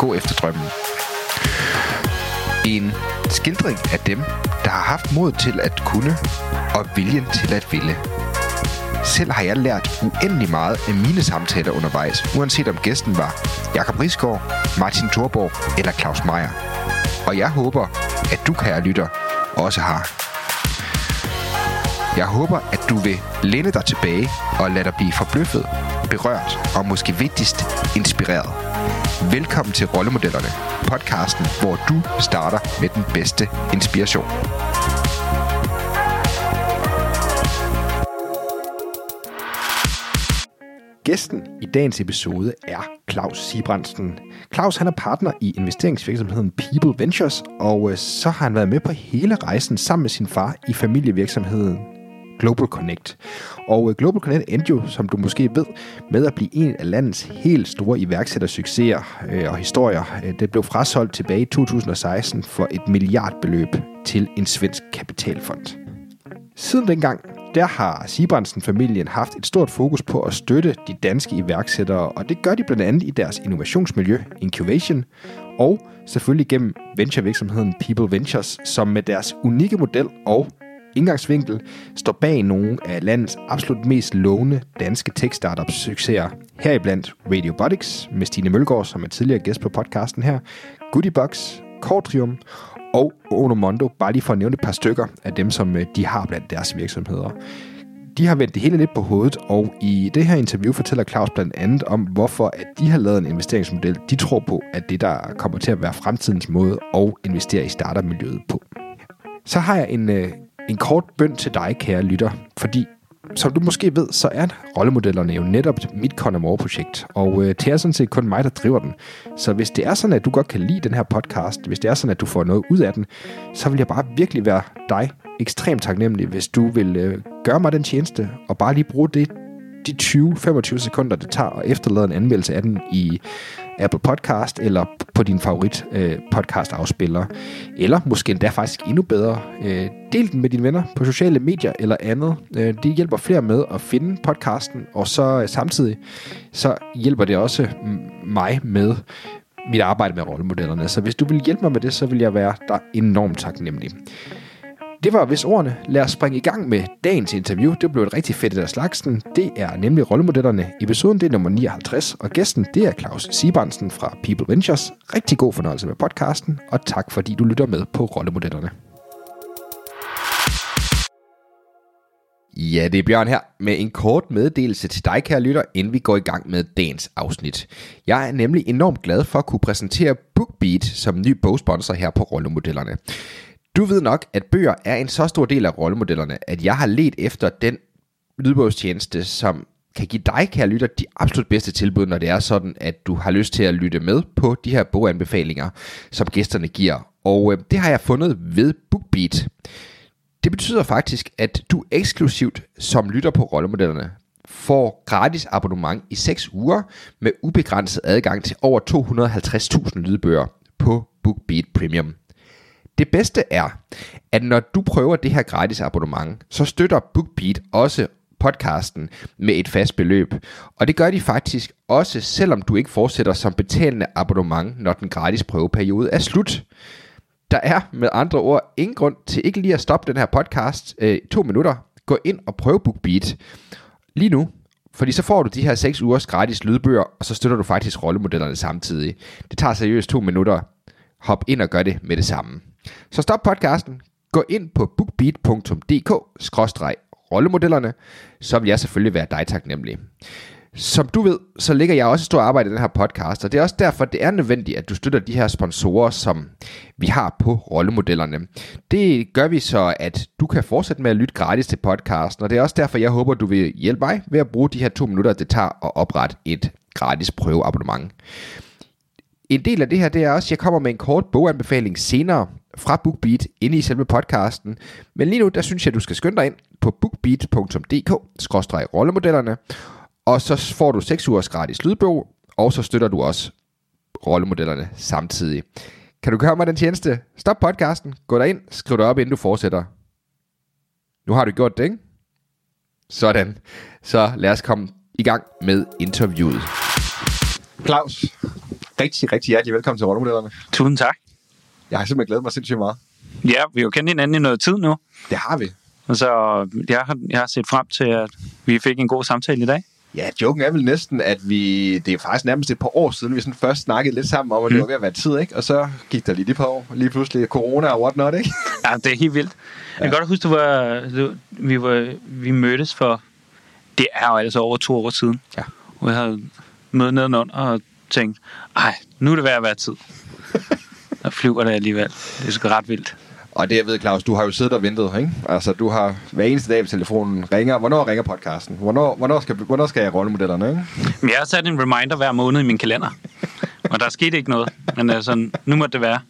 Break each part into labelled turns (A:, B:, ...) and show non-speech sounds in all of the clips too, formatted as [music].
A: gå efter drømmen. En skildring af dem, der har haft mod til at kunne og viljen til at ville. Selv har jeg lært uendelig meget af mine samtaler undervejs, uanset om gæsten var Jakob Risgaard, Martin Thorborg eller Claus Meier. Og jeg håber, at du, kære lytter, også har. Jeg håber, at du vil læne dig tilbage og lade dig blive forbløffet, berørt og måske vigtigst inspireret. Velkommen til Rollemodellerne, podcasten, hvor du starter med den bedste inspiration.
B: Gæsten i dagens episode er Claus Sibrandsen. Claus han er partner i investeringsvirksomheden People Ventures, og øh, så har han været med på hele rejsen sammen med sin far i familievirksomheden Global Connect. Og øh, Global Connect endte jo, som du måske ved, med at blive en af landets helt store iværksættersucceser øh, og historier. Øh, det blev frasholdt tilbage i 2016 for et milliardbeløb til en svensk kapitalfond. Siden dengang, der har Sibrandsen-familien haft et stort fokus på at støtte de danske iværksættere, og det gør de blandt andet i deres innovationsmiljø, Incubation, og selvfølgelig gennem venturevirksomheden People Ventures, som med deres unikke model og indgangsvinkel står bag nogle af landets absolut mest lovende danske tech-startups succeser. Heriblandt Radiobotics med Stine Mølgaard, som er tidligere gæst på podcasten her, Goodiebox, Cortrium og Onomondo, bare lige for at nævne et par stykker af dem, som øh, de har blandt deres virksomheder. De har vendt det hele lidt på hovedet, og i det her interview fortæller Claus blandt andet om, hvorfor at de har lavet en investeringsmodel, de tror på, at det der kommer til at være fremtidens måde at investere i startup-miljøet på. Så har jeg en, øh, en kort bøn til dig, kære lytter, fordi som du måske ved, så er rollemodellerne jo netop mit Connemore-projekt, og øh, det er sådan set kun mig, der driver den. Så hvis det er sådan, at du godt kan lide den her podcast, hvis det er sådan, at du får noget ud af den, så vil jeg bare virkelig være dig ekstremt taknemmelig, hvis du vil øh, gøre mig den tjeneste, og bare lige bruge det, de 20-25 sekunder, det tager at efterlade en anmeldelse af den i Apple Podcast eller på din favorit øh, podcast afspiller. Eller måske endda faktisk endnu bedre, øh, del den med dine venner på sociale medier eller andet. Øh, det hjælper flere med at finde podcasten, og så øh, samtidig så hjælper det også mig med mit arbejde med rollemodellerne. Så hvis du vil hjælpe mig med det, så vil jeg være der enormt taknemmelig. Det var vist ordene. Lad os springe i gang med dagens interview. Det blev et rigtig fedt af slagsen. Det er nemlig rollemodellerne. Episoden det er nummer 59, og gæsten det er Claus Sibrandsen fra People Ventures. Rigtig god fornøjelse med podcasten, og tak fordi du lytter med på rollemodellerne. Ja, det er Bjørn her med en kort meddelelse til dig, kære lytter, inden vi går i gang med dagens afsnit. Jeg er nemlig enormt glad for at kunne præsentere BookBeat som ny bogsponsor her på rollemodellerne. Du ved nok, at bøger er en så stor del af rollemodellerne, at jeg har let efter den lydbogstjeneste, som kan give dig, kære lytter, de absolut bedste tilbud, når det er sådan, at du har lyst til at lytte med på de her boganbefalinger, som gæsterne giver. Og øh, det har jeg fundet ved BookBeat. Det betyder faktisk, at du eksklusivt som lytter på rollemodellerne får gratis abonnement i 6 uger med ubegrænset adgang til over 250.000 lydbøger på BookBeat Premium. Det bedste er, at når du prøver det her gratis abonnement, så støtter BookBeat også podcasten med et fast beløb. Og det gør de faktisk også, selvom du ikke fortsætter som betalende abonnement, når den gratis prøveperiode er slut. Der er med andre ord ingen grund til ikke lige at stoppe den her podcast øh, to minutter. Gå ind og prøv BookBeat lige nu, fordi så får du de her 6 ugers gratis lydbøger, og så støtter du faktisk rollemodellerne samtidig. Det tager seriøst to minutter. Hop ind og gør det med det samme. Så stop podcasten, gå ind på bookbeat.dk-rollemodellerne, så vil jeg selvfølgelig være dig taknemmelig. Som du ved, så ligger jeg også stor arbejde i den her podcast, og det er også derfor, det er nødvendigt, at du støtter de her sponsorer, som vi har på rollemodellerne. Det gør vi så, at du kan fortsætte med at lytte gratis til podcasten, og det er også derfor, jeg håber, du vil hjælpe mig ved at bruge de her to minutter, det tager at oprette et gratis prøveabonnement. En del af det her, det er også, at jeg kommer med en kort boganbefaling senere fra BookBeat inde i selve podcasten. Men lige nu, der synes jeg, du skal skynde dig ind på bookbeat.dk-rollemodellerne, og så får du 6 ugers gratis lydbog, og så støtter du også rollemodellerne samtidig. Kan du gøre mig den tjeneste? Stop podcasten, gå derind, skriv dig op, inden du fortsætter. Nu har du gjort det, ikke? Sådan. Så lad os komme i gang med interviewet. Claus, rigtig, rigtig hjertelig velkommen til Rollemodellerne.
C: Tusind tak.
B: Jeg har simpelthen glædet mig sindssygt meget.
C: Ja, vi har jo kendt hinanden i noget tid nu,
B: Det har vi.
C: og så jeg har, jeg har set frem til, at vi fik en god samtale i dag.
B: Ja, joken er vel næsten, at vi... Det er faktisk nærmest et par år siden, vi sådan først snakkede lidt sammen om, at det
C: Mm.
B: var ved at være tid, ikke? Og så gik der lige de par år. Lige pludselig corona og whatnot, ikke? [laughs]
C: Ja, det er helt vildt. Jeg kan godt huske, du var, du, vi, var, vi mødtes for, det er jo altså over to år siden.
B: Ja.
C: Og jeg havde mødt nedenunder og tænkt, ej, nu er det ved at være tid. [laughs] Der flyver det alligevel. Det er sgu ret vildt.
B: Og det jeg ved, Claus, du har jo siddet og ventet, ikke? Altså, du har hver eneste dag på telefonen ringer. Hvornår ringer podcasten? Hvornår, hvornår, skal, hvornår skal jeg rollemodellerne, ikke?
C: Men jeg har sat en reminder hver måned i min kalender. Og der skete ikke noget. Men altså, nu må det være. [laughs]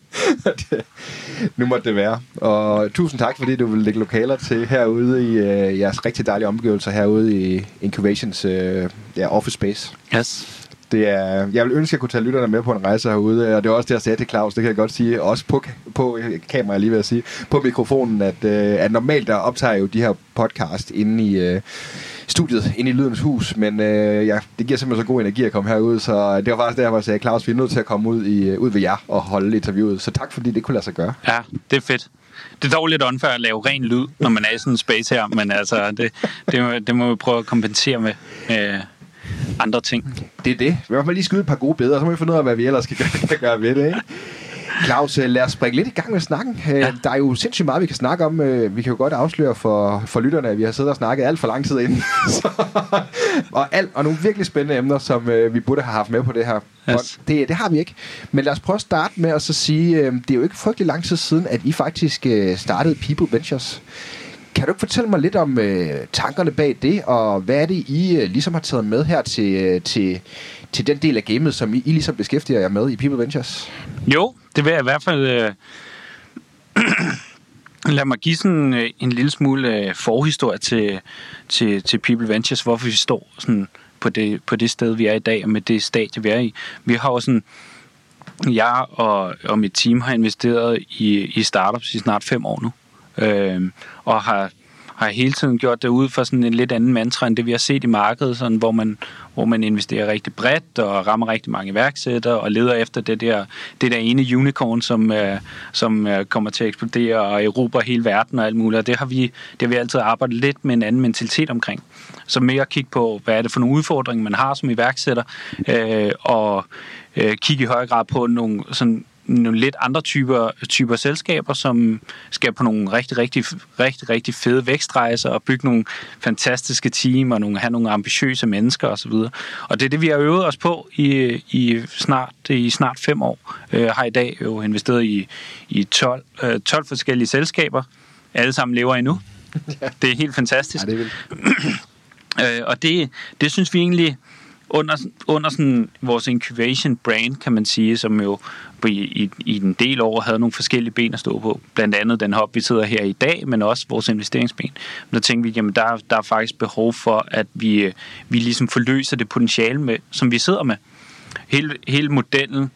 B: Nu må det være. Og tusind tak, fordi du vil lægge lokaler til herude i øh, jeres rigtig dejlige omgivelser herude i Incubations øh, ja, office space.
C: Yes.
B: Det er, jeg vil ønske, at jeg kunne tage lytterne med på en rejse herude, og det er også det, jeg sagde til Claus, det kan jeg godt sige, også på, på kamera lige ved at sige, på mikrofonen, at, øh, at normalt der optager jeg jo de her podcast inde i øh, studiet, inde i Lydens Hus, men øh, ja, det giver simpelthen så god energi at komme herud, så det var faktisk der, hvor jeg sagde, Claus, vi er nødt til at komme ud, i, øh, ud ved jer og holde interviewet, så tak fordi det kunne lade sig gøre.
C: Ja, det er fedt. Det er dog lidt unfair at lave ren lyd, når man er i sådan en space her, men altså, det, det, må, det må vi prøve at kompensere med øh, andre ting.
B: Det er det. Vi fald lige skyde et par gode billeder, så må vi finde ud af, hvad vi ellers skal gøre, gøre ved det, ikke? Claus, øh, lad os springe lidt i gang med snakken. Ja.
C: Ja.
B: Der er jo sindssygt meget, vi kan snakke om. Øh, Vi kan jo godt afsløre for, for lytterne, at vi har siddet og snakket alt for lang tid inden. [laughs] Så, og, alt, og nogle virkelig spændende emner, som øh, vi burde have haft med på det her.
C: Yes.
B: Det, det har vi ikke. Men lad os prøve at starte med at så sige, øh, det er jo ikke frygtelig lang tid siden, at I faktisk øh, startede People Ventures. Kan du ikke fortælle mig lidt om øh, tankerne bag det, og hvad er det, I øh, ligesom har taget med her til, øh, til, til den del af gamet, som I, I ligesom beskæftiger jer med i People Ventures?
C: Jo, det vil jeg i hvert fald... Øh, [clears throat] lad mig give sådan øh, en lille smule øh, forhistorie til, til, til People Ventures, hvorfor vi står sådan på det, på det sted, vi er i dag, og med det stadie, vi er i. Vi har jo sådan... Jeg og, og mit team har investeret i, i startups i snart fem år nu. Øh, og har har hele tiden gjort det ud for sådan en lidt anden mantra, end det vi har set i markedet, sådan, hvor, man, hvor man investerer rigtig bredt og rammer rigtig mange iværksættere og leder efter det der, det der ene unicorn, som, øh, som øh, kommer til at eksplodere og erobre hele verden og alt muligt. Og det har vi, det har vi altid arbejdet lidt med en anden mentalitet omkring. Så mere at kigge på, hvad er det for nogle udfordringer, man har som iværksætter, øh, og øh, kigge i høj grad på nogle sådan nogle lidt andre typer, typer selskaber, som skal på nogle rigtig, rigtig, rigtig, rigtig fede vækstrejser og bygge nogle fantastiske team og nogle, have nogle ambitiøse mennesker osv. Og det er det, vi har øvet os på i, i, snart, i snart fem år. Øh, har i dag jo investeret i, i 12, øh, 12 forskellige selskaber. Alle sammen lever endnu. [laughs] Det er helt fantastisk.
B: Ja, det er vildt. [clears throat]
C: Øh, og det, det synes vi egentlig, under, under sådan vores incubation brand, kan man sige, som jo i, i, i en del år havde nogle forskellige ben at stå på. Blandt andet den hop, vi sidder her i dag, men også vores investeringsben. Men der tænkte vi, jamen der, der er faktisk behov for, at vi, vi ligesom forløser det potentiale, med, som vi sidder med. Hele, hele modellen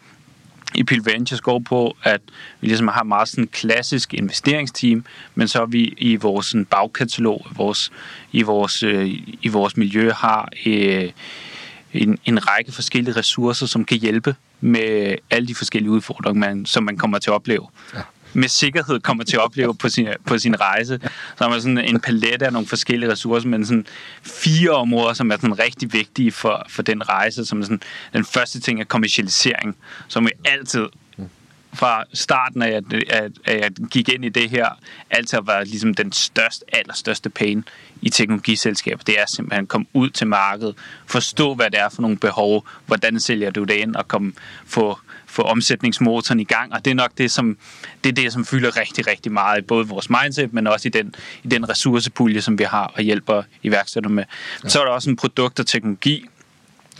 C: i Pil Ventures går på, at vi ligesom har meget sådan klassisk investeringsteam, men så er vi i vores sådan bagkatalog, vores, i, vores, øh, i vores miljø har øh, en, en række forskellige ressourcer, som kan hjælpe med alle de forskellige udfordringer, man, som man kommer til at opleve. Ja. Med sikkerhed kommer til at opleve på sin, på sin rejse. Så har man sådan en palette af nogle forskellige ressourcer, men sådan fire områder, som er sådan rigtig vigtige for, for den rejse. Som sådan, den første ting er kommercialisering, som vi altid fra starten af, at, at, at jeg gik ind i det her, altid har været ligesom den største, allerstørste pain i teknologiselskaber. Det er simpelthen at komme ud til markedet, forstå, hvad det er for nogle behov, hvordan sælger du det ind, og komme, få, få omsætningsmotoren i gang. Og det er nok det, som, det, er det, som fylder rigtig, rigtig meget i både vores mindset, men også i den, i den ressourcepulje, som vi har og hjælper iværksætter med. Ja. Så er der også en produkt og teknologi,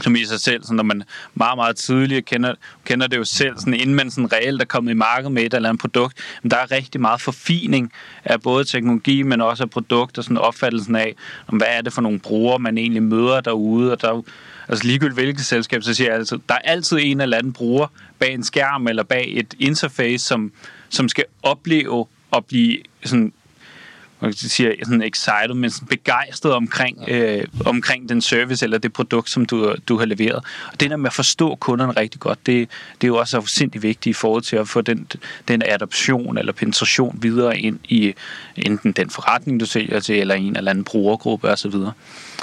C: som i sig selv, sådan, når man meget, meget tidligt kender, kender det jo selv, sådan, inden man sådan reelt er kommet i markedet med et eller andet produkt, men der er rigtig meget forfining af både teknologi, men også af produkt og sådan opfattelsen af, om hvad er det for nogle brugere, man egentlig møder derude, og der altså ligegyldigt hvilket selskab, så siger jeg altid, der er altid en eller anden bruger bag en skærm eller bag et interface, som, som skal opleve at blive sådan man siger, sådan excited, men sådan begejstret omkring, øh, omkring den service eller det produkt, som du, du har leveret. Og det der med at forstå kunderne rigtig godt, det, det er jo også sindssygt vigtigt i forhold til at få den, den adoption eller penetration videre ind i enten den forretning, du sælger til, eller en eller anden brugergruppe osv.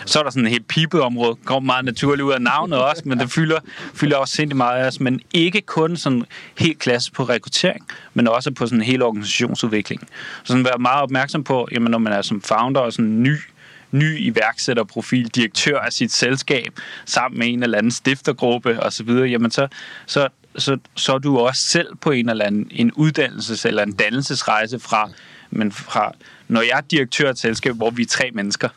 C: Så er der sådan et helt pipeområde, kommer meget naturligt ud af navnet også, men det fylder, fylder også sindssygt meget af os, men ikke kun sådan helt klasse på rekruttering, men også på sådan en hel organisationsudvikling. Så sådan være meget opmærksom på, jamen når man er som founder og sådan ny, ny iværksætterprofil, direktør af sit selskab, sammen med en eller anden stiftergruppe osv., jamen så, så, så, så er du også selv på en eller anden en uddannelses- eller en dannelsesrejse fra, men fra, når jeg er direktør af et selskab, hvor vi er tre mennesker,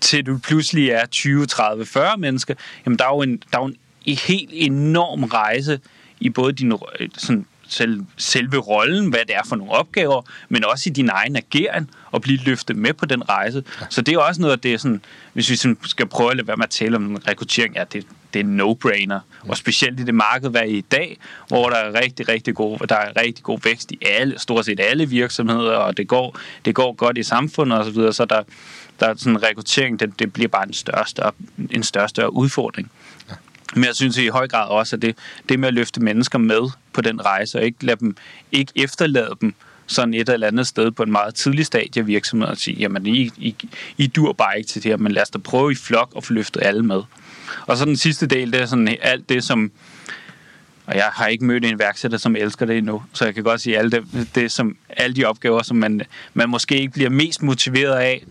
C: til du pludselig er 20, 30, 40 mennesker, jamen der er jo en, der er jo en helt enorm rejse i både din øh, sådan, selv, selve rollen, hvad det er for nogle opgaver, men også i din egen ageren og blive løftet med på den rejse. Ja. Så det er også noget af det, sådan, hvis vi sådan skal prøve at lade være med at tale om rekruttering, ja, det, det er no-brainer. Ja. Og specielt i det marked, hvad er i dag, hvor der er rigtig, rigtig god, der er rigtig god vækst i alle, stort set alle virksomheder, og det går, det går godt i samfundet osv., så, videre, så der, der er sådan rekruttering, det, det bliver bare en største, en største udfordring. Ja. Men jeg synes i høj grad også, at det, det med at løfte mennesker med på den rejse, og ikke, lade dem, ikke efterlade dem sådan et eller andet sted på en meget tidlig stadie af virksomheden, og sige, jamen I, I, I dur bare ikke til det her, men lad os da prøve i flok at få løftet alle med. Og så den sidste del, det er sådan alt det, som og jeg har ikke mødt en iværksætter, som elsker det endnu, så jeg kan godt sige, alle, det, det, som, alle de opgaver, som man, man måske ikke bliver mest motiveret af,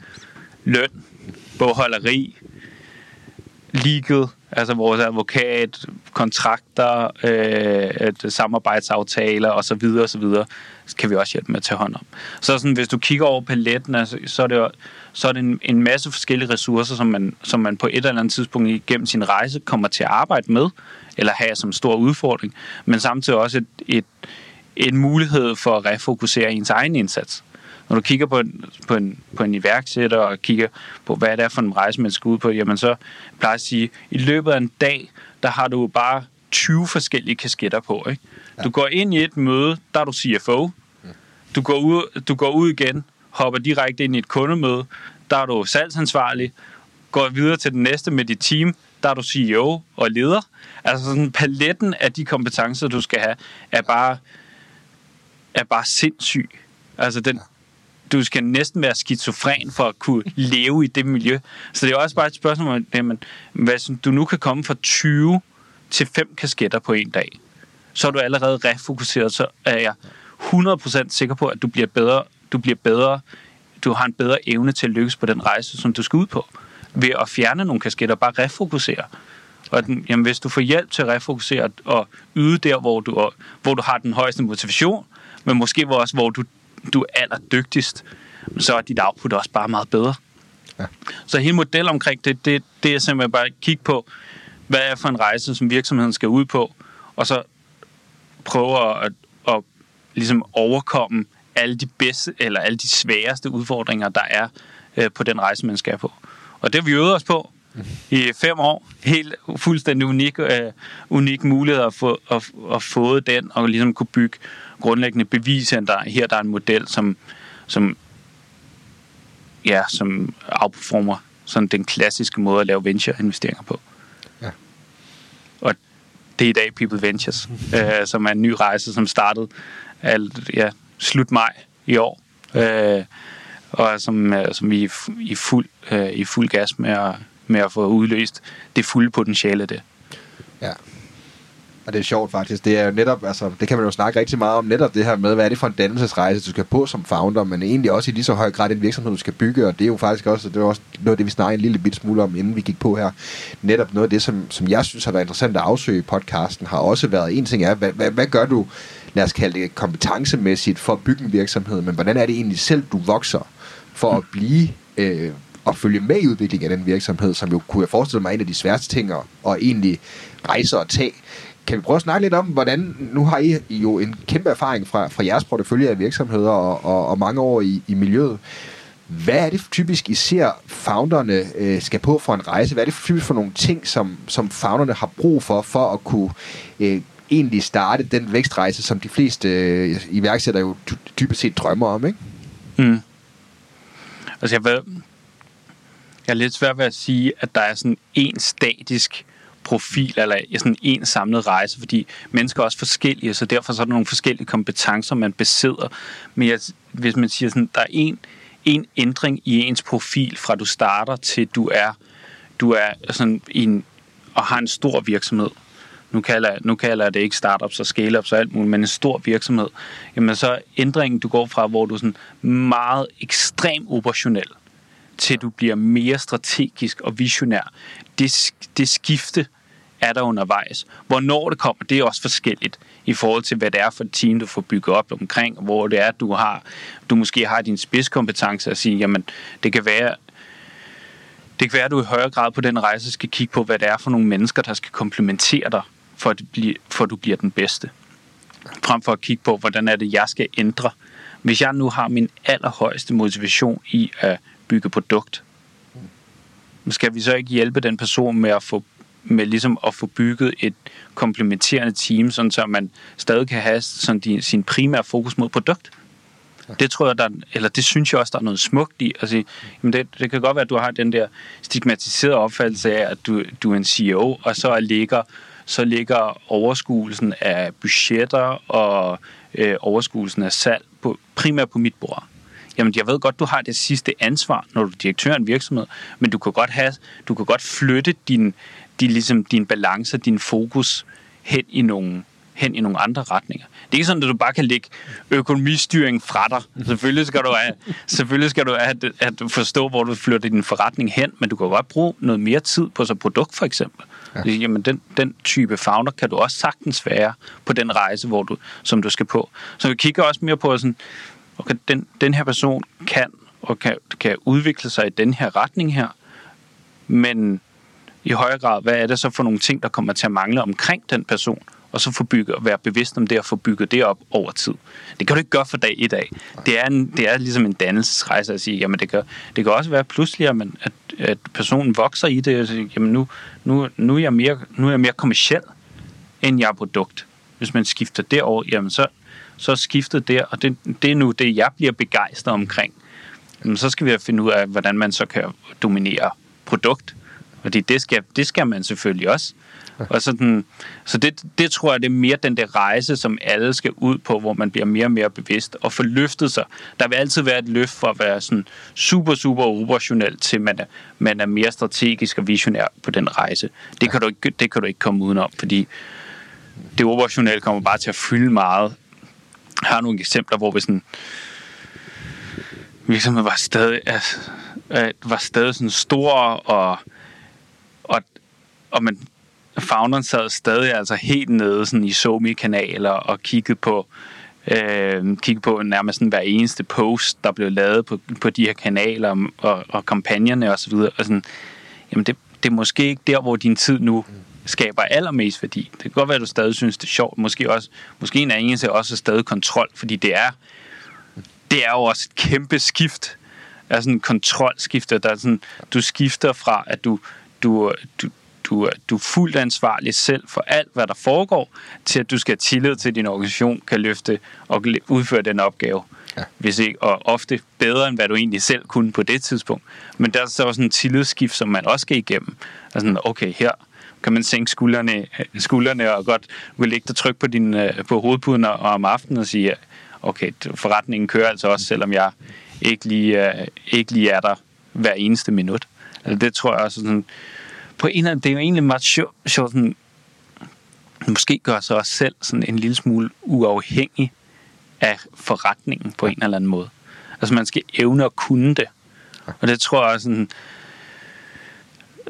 C: løn, bogholderi, legal, altså vores advokat, kontrakter, øh, samarbejdsaftaler osv. osv., så kan vi også hjælpe med at tage hånd om. Så sådan, hvis du kigger over paletten, altså, så er det, så er det en, en masse forskellige ressourcer, som man, som man på et eller andet tidspunkt igennem sin rejse kommer til at arbejde med, eller have som stor udfordring, men samtidig også et, et, en mulighed for at refokusere ens egen indsats. Når du kigger på en, på en, på en iværksætter og kigger på, hvad det er for en rejse, man skal ud på, jamen så plejer jeg at sige, i løbet af en dag, der har du bare 20 forskellige kasketter på. Ikke? Du går ind i et møde, der er du CFO. Du går ud, du går ud igen, hopper direkte ind i et kundemøde, der er du salgsansvarlig, går videre til den næste med dit team, der er du CEO og leder. Altså sådan paletten af de kompetencer, du skal have, er bare, er bare sindssyg. Altså den, du skal næsten være skizofren for at kunne leve i det miljø. Så det er også bare et spørgsmål om, jamen, hvis du nu kan komme fra 20 til 5 kasketter på en dag, så er du allerede refokuseret, så er jeg 100% sikker på, at du bliver bedre, du bliver bedre, du har en bedre evne til at lykkes på den rejse, som du skal ud på, ved at fjerne nogle kasketter, bare refokusere. Og den, jamen, hvis du får hjælp til at refokusere og yde der, hvor du, hvor du har den højeste motivation, men måske også, hvor du du er allerdygtigst, så er dit output også bare meget bedre. Ja. Så hele modellen omkring det, det, det er simpelthen bare at kigge på, hvad er for en rejse, som virksomheden skal ud på, og så prøve at, at, at ligesom overkomme alle de bedste, eller alle de sværeste udfordringer, der er øh, på den rejse, man skal på. Og det har vi øvet os på i fem år. Helt fuldstændig unik, øh, unik mulighed at få, at, at få den, og ligesom kunne bygge grundlæggende bevise, at der, her der er en model, som, som, ja, som outperformer sådan den klassiske måde at lave venture-investeringer på. Ja. Og det er i dag People Ventures, [laughs] øh, som er en ny rejse, som startede alt, ja, slut maj i år. Øh, og som, øh, som vi er i fuld, øh, i fuld gas med at, med at få udløst det fulde potentiale af det.
B: Ja. Og det er sjovt faktisk. Det er jo netop, altså, det kan man jo snakke rigtig meget om, netop det her med, hvad er det for en dannelsesrejse, du skal på som founder, men egentlig også i lige så høj grad en virksomhed, du skal bygge, og det er jo faktisk også, det er også noget af det, vi snakker en lille bit smule om, inden vi gik på her. Netop noget af det, som, som jeg synes har været interessant at afsøge i podcasten, har også været, en ting er, hvad, hvad, hvad gør du, lad os kalde det kompetencemæssigt for at bygge en virksomhed, men hvordan er det egentlig selv, du vokser for at blive øh,
A: og følge med i udviklingen af den virksomhed, som jo kunne jeg forestille mig er en af de sværeste ting at, at egentlig rejse og tage. Kan vi prøve at snakke lidt om, hvordan, nu har I jo en kæmpe erfaring fra, fra jeres portefølje af virksomheder og, og, og mange år i, i miljøet. Hvad er det typisk, I ser founderne øh, skal på for en rejse? Hvad er det typisk for nogle ting, som, som founderne har brug for, for at kunne øh, egentlig starte den vækstrejse, som de fleste øh, iværksættere jo dybest set drømmer om, ikke?
C: Mm. Altså, jeg, ved, jeg er lidt svært ved at sige, at der er sådan en statisk profil, eller sådan en samlet rejse, fordi mennesker er også forskellige, så derfor så er der nogle forskellige kompetencer, man besidder. Men jeg, hvis man siger sådan, der er en, en ændring i ens profil, fra du starter til du er, du er sådan en, og har en stor virksomhed, nu kalder, nu kalder jeg det ikke startups og scale-ups og alt muligt, men en stor virksomhed, jamen så ændringen, du går fra, hvor du er sådan meget ekstrem operationel, til du bliver mere strategisk og visionær. Det, det skifte er der undervejs. Hvornår det kommer, det er også forskelligt i forhold til, hvad det er for et team, du får bygget op omkring, hvor det er, du har, du måske har din spidskompetence at sige, jamen, det kan være, det kan være, at du i højere grad på den rejse skal kigge på, hvad det er for nogle mennesker, der skal komplementere dig, for at, blive, for at du bliver den bedste. Frem for at kigge på, hvordan er det, jeg skal ændre. Hvis jeg nu har min allerhøjeste motivation i at bygge produkt, skal vi så ikke hjælpe den person med at få med ligesom at få bygget et komplementerende team, sådan så man stadig kan have sådan din, sin primære fokus mod produkt. Det tror jeg, der, eller det synes jeg også, der er noget smukt i. Altså, jamen det, det kan godt være, at du har den der stigmatiserede opfattelse af, at du, du er en CEO, og så ligger, så ligger overskuelsen af budgetter og øh, overskuelsen af salg på, primært på mit bord. Jamen, jeg ved godt, du har det sidste ansvar, når du er direktør af en virksomhed, men du kan godt, have, du kan godt flytte din, din, ligesom, din balance, din fokus hen i nogle hen i nogle andre retninger. Det er ikke sådan, at du bare kan lægge økonomistyring fra dig. Selvfølgelig skal du, have, [laughs] selvfølgelig skal du have, at du forstå, hvor du flytter din forretning hen, men du kan godt bruge noget mere tid på så produkt for eksempel. Ja. Jamen, den, den type founder kan du også sagtens være på den rejse, hvor du, som du skal på. Så vi kigger også mere på, sådan, okay, den, den her person kan og kan, kan udvikle sig i den her retning her, men i højere grad, hvad er det så for nogle ting, der kommer til at mangle omkring den person, og så få bygget, være bevidst om det og få bygget det op over tid. Det kan du ikke gøre for dag i dag. Det er, en, det er ligesom en dannelsesrejse at sige, jamen det kan, det kan også være pludselig, at, man, at, at personen vokser i det, og siger, jamen nu, nu, nu, er jeg mere, nu er jeg mere kommersiel, end jeg er produkt. Hvis man skifter derover, jamen så, så er skiftet der, og det, det er nu det, jeg bliver begejstret omkring. Jamen, så skal vi finde ud af, hvordan man så kan dominere produkt, fordi det skal, det skal man selvfølgelig også. Og sådan, så det, det tror jeg, det er mere den der rejse, som alle skal ud på, hvor man bliver mere og mere bevidst og får løftet sig. Der vil altid være et løft for at være sådan super, super operationel til, man er, man er mere strategisk og visionær på den rejse. Det kan, du ikke, det kan du ikke komme udenom, fordi det operationelle kommer bare til at fylde meget. Jeg har nogle eksempler, hvor vi sådan virksomheden var stadig, altså, var stadig sådan stor og og, og man, founderen sad stadig altså helt nede sådan i Somi-kanaler og kiggede på, øh, kiggede på nærmest sådan hver eneste post, der blev lavet på, på de her kanaler og, og kampagnerne osv. Og, og sådan, jamen det, det er måske ikke der, hvor din tid nu skaber allermest værdi. Det kan godt være, at du stadig synes, det er sjovt. Måske, også, måske en af eneste også er stadig kontrol, fordi det er, det er jo også et kæmpe skift. Altså en kontrolskifte, der er sådan, du skifter fra, at du du, du, du, du er fuldt ansvarlig selv for alt, hvad der foregår, til at du skal have tillid til, at din organisation kan løfte og udføre den opgave. Ja. Hvis ikke, og ofte bedre, end hvad du egentlig selv kunne på det tidspunkt. Men der er så også en tillidsskift, som man også skal igennem. Altså, okay, her kan man sænke skuldrene, skuldrene og godt vil lægge dig tryk på, din, øh, på hovedpuden og om aftenen og sige, okay, forretningen kører altså også, selvom jeg ikke lige, uh, ikke lige er der hver eneste minut. Altså, det tror jeg også sådan, på en eller anden, det er jo egentlig meget sjovt, sjov, sådan, måske gør sig også selv sådan en lille smule uafhængig af forretningen på en eller anden måde. Altså man skal evne at kunne det. Og det tror jeg sådan,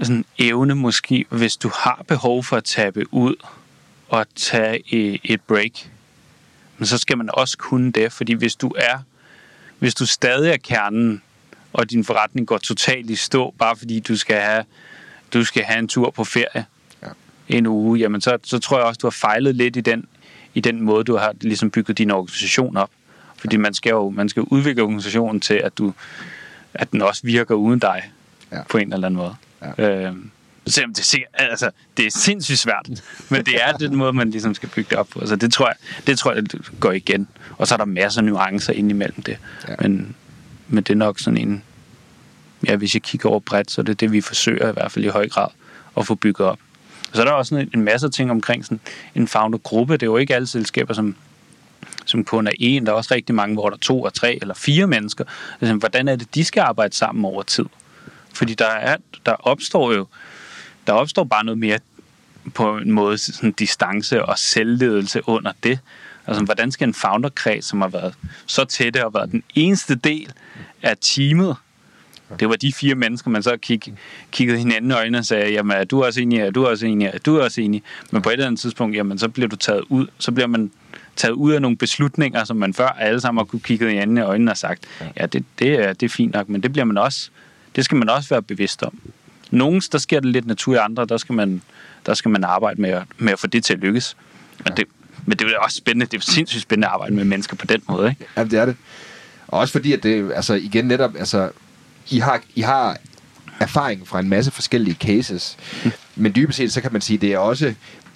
C: sådan evne måske, hvis du har behov for at tabe ud og tage et break, men så skal man også kunne det, fordi hvis du er, hvis du stadig er kernen og din forretning går totalt i stå, bare fordi du skal have, du skal have en tur på ferie
B: Ja.
C: en uge, jamen så, så tror jeg også, du har fejlet lidt i den, i den måde, du har ligesom bygget din organisation op. Fordi man skal jo man skal udvikle organisationen til, at, du, at den også virker uden dig
B: Ja.
C: på en eller anden måde.
B: Ja.
C: Øh, selvom det er, altså, det er sindssygt svært, [laughs] men det er den måde, man ligesom skal bygge det op på. Altså, det tror jeg, det tror jeg det går igen. Og så er der masser af nuancer ind imellem det.
B: Ja.
C: Men, men det er nok sådan en... Ja, hvis jeg kigger over bredt, så er det det, vi forsøger i hvert fald i høj grad at få bygget op. Og så er der også en, en masse ting omkring sådan en founder-gruppe. Det er jo ikke alle selskaber, som, som kun er en. Der er også rigtig mange, hvor der er to og tre eller fire mennesker. Altså, hvordan er det, de skal arbejde sammen over tid? Fordi der, er, der opstår jo der opstår bare noget mere på en måde sådan distance og selvledelse under det. Altså, hvordan skal en founderkreds, som har været så tætte og været den eneste del af teamet, det var de fire mennesker, man så kig, kiggede hinanden i øjnene og sagde, jamen, er du også enig, er du også enig, er du også enig? Men på et eller andet tidspunkt, jamen, så bliver du taget ud, så bliver man taget ud af nogle beslutninger, som man før alle sammen har kunne kigge hinanden i øjnene og sagt, ja, det, det, er, det er fint nok, men det bliver man også, det skal man også være bevidst om. Nogle, der sker det lidt naturligt, andre, der skal man, der skal man arbejde med at, med at få det til at lykkes. Men det, men det er også spændende, det er sindssygt spændende at arbejde med mennesker på den måde, ikke?
B: Ja, det er det. Og også fordi, at det, altså igen netop, altså, I har, I har erfaring fra en masse forskellige cases, men dybest set, så kan man sige, det er også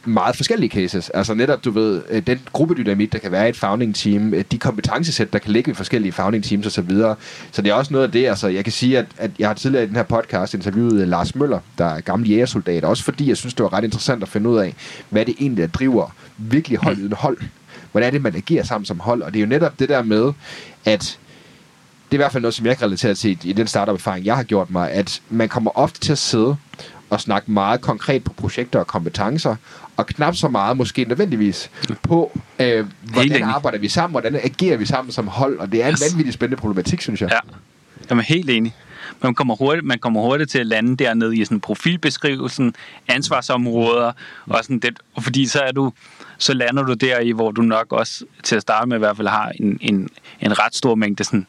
B: meget forskellige cases. Altså netop, du ved, øh, den gruppedynamik, der kan være i et founding team, øh, de kompetencesæt, der kan ligge i forskellige founding teams osv. Så, så det er også noget af det, altså jeg kan sige, at, at jeg har tidligere i den her podcast interviewet øh, Lars Møller, der er gammel jægersoldat, også fordi jeg synes, det var ret interessant at finde ud af, hvad det egentlig er, driver virkelig holdende hold. Hvordan er det, man agerer sammen som hold? Og det er jo netop det der med, at det er i hvert fald noget, som jeg kan relatere til i den startup-erfaring, jeg har gjort mig, at man kommer ofte til at sidde og snakke meget konkret på projekter og kompetencer, og knap så meget måske nødvendigvis på, øh, hvordan arbejder vi sammen, hvordan agerer vi sammen som hold, og det er en
C: Yes.
B: vanvittig spændende problematik, synes jeg.
C: Ja, jeg er helt enig. Man kommer, hurtigt, man kommer hurtigt til at lande dernede i sådan profilbeskrivelsen, ansvarsområder, og sådan det, fordi så er du, så lander du der i, hvor du nok også til at starte med i hvert fald har en, en, en ret stor mængde sådan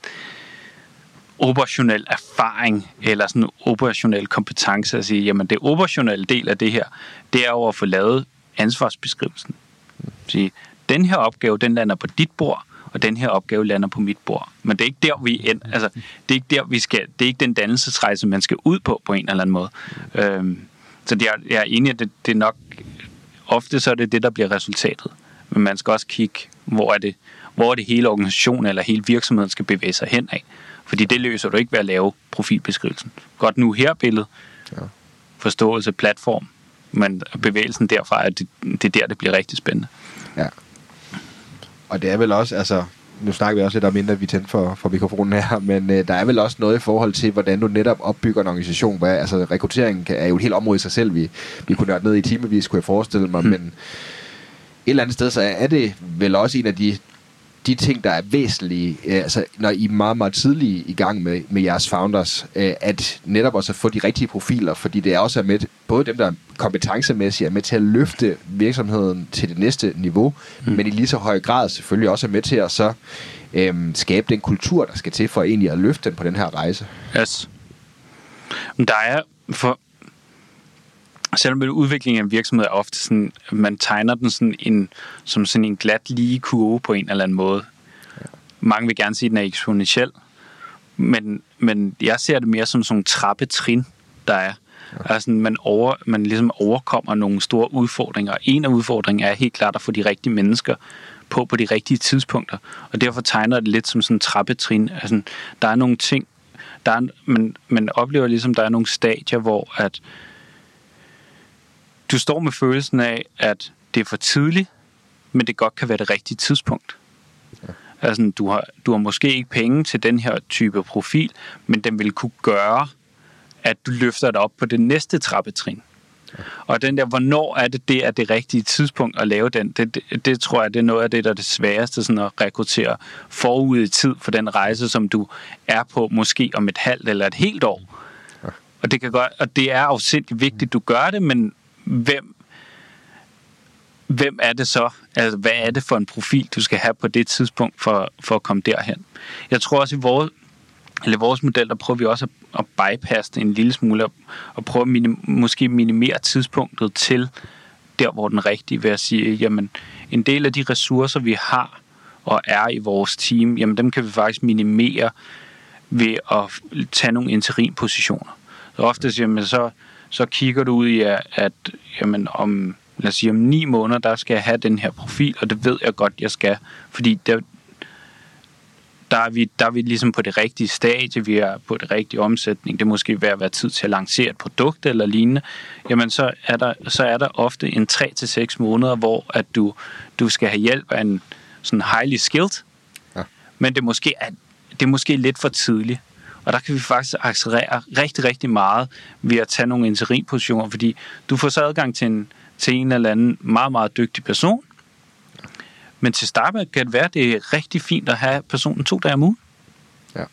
C: operationel erfaring eller sådan operationel kompetence at sige, jamen det operationelle del af det her, det er jo at få lavet ansvarsbeskrivelsen. Sige, den her opgave, den lander på dit bord, og den her opgave lander på mit bord. Men det er ikke der, vi end, altså, det er ikke der, vi skal, det er ikke den dannelsesrejse, man skal ud på, på en eller anden måde. Øhm, så det er, jeg er enig, at det, det er nok, ofte så er det det, der bliver resultatet. Men man skal også kigge, hvor er det, hvor er det hele organisationen eller hele virksomheden skal bevæge sig hen af. Fordi det løser du ikke ved at lave profilbeskrivelsen. Godt nu her billede,
B: Ja.
C: forståelse, platform, men bevægelsen derfra, er det, det er der, det bliver rigtig spændende.
B: Ja. Og det er vel også, altså, nu snakker vi også lidt om, inden vi tændte for, for mikrofonen her, [laughs] men øh, der er vel også noget i forhold til, hvordan du netop opbygger en organisation. Hvad, altså, rekrutteringen kan, er jo et helt område i sig selv. Vi, vi kunne nørde ned i timevis, kunne jeg forestille mig,
C: Hmm.
B: men et eller andet sted, så er det vel også en af de, de ting, der er væsentlige, øh, altså, når I er meget, meget tidlige i gang med, med jeres founders, øh, at netop også at få de rigtige profiler, fordi det er også er med, både dem, der kompetencemæssigt er med til at løfte virksomheden til det næste niveau, mm. men i lige så høj grad selvfølgelig også er med til at så øhm, skabe den kultur, der skal til for egentlig at løfte den på den her rejse.
C: Yes. Der er for selvom en udvikling af en virksomhed er ofte sådan, man tegner den sådan en, som sådan en glat lige kurve på en eller anden måde. Mange vil gerne sige, at den er eksponentiel, men, men jeg ser det mere som sådan nogle trappetrin, der er. Altså, man, over, man ligesom overkommer nogle store udfordringer. En af udfordringerne er helt klart at få de rigtige mennesker på på de rigtige tidspunkter. Og derfor tegner det lidt som sådan en trappetrin. Altså, der er nogle ting, der er, man, man oplever ligesom, der er nogle stadier, hvor at du står med følelsen af, at det er for tidligt, men det godt kan være det rigtige tidspunkt. Altså, du har, du har måske ikke penge til den her type profil, men den vil kunne gøre, at du løfter dig op på det næste trappetrin. Og den der, hvornår er det, det er det rigtige tidspunkt at lave den, det, det, det tror jeg, det er noget af det, der er det sværeste sådan at rekruttere forud i tid for den rejse, som du er på måske om et halvt eller et helt år. Og det, kan godt, og det er afsindigt vigtigt, du gør det, men hvem, hvem er det så? Altså, hvad er det for en profil, du skal have på det tidspunkt for, for at komme derhen? Jeg tror også, i vores, eller vores model, der prøver vi også at, at bypasse det en lille smule, og, og prøve at minim, måske minimere tidspunktet til der, hvor den rigtige ved at sige, jamen, en del af de ressourcer, vi har og er i vores team, jamen dem kan vi faktisk minimere ved at tage nogle interimpositioner. Så ofte jamen, så, så kigger du ud i, at jamen, om, lad os sige, om ni måneder, der skal jeg have den her profil, og det ved jeg godt, jeg skal, fordi der, der er, vi, der er vi ligesom på det rigtige stadie, vi er på det rigtige omsætning, det er måske ved at være tid til at lancere et produkt eller lignende, jamen så er der, så er der ofte en 3-6 måneder, hvor at du, du skal have hjælp af en sådan highly skilled, ja. men det måske, er, det er måske lidt for tidligt. Og der kan vi faktisk accelerere rigtig, rigtig meget ved at tage nogle interimpositioner, fordi du får så adgang til en, til en eller anden meget, meget dygtig person, men til start med kan det være, at det er rigtig fint at have personen to dage om ugen. Ja.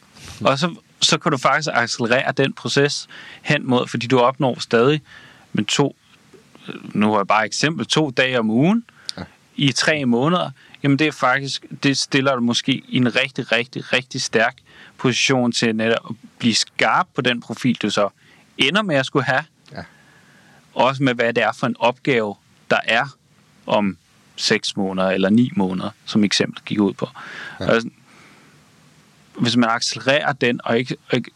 C: Og så, så kan du faktisk accelerere den proces hen mod, fordi du opnår stadig med to, nu har jeg bare eksempel, to dage om ugen ja. i tre måneder, jamen det er faktisk, det stiller dig måske i en rigtig, rigtig, rigtig stærk position til netop at blive skarp på den profil, du så ender med at skulle have. Ja. Også med, hvad det er for en opgave, der er om 6 måneder eller 9 måneder, som eksempel gik ud på. Ja. Altså, hvis man accelererer den, og ikke, og ikke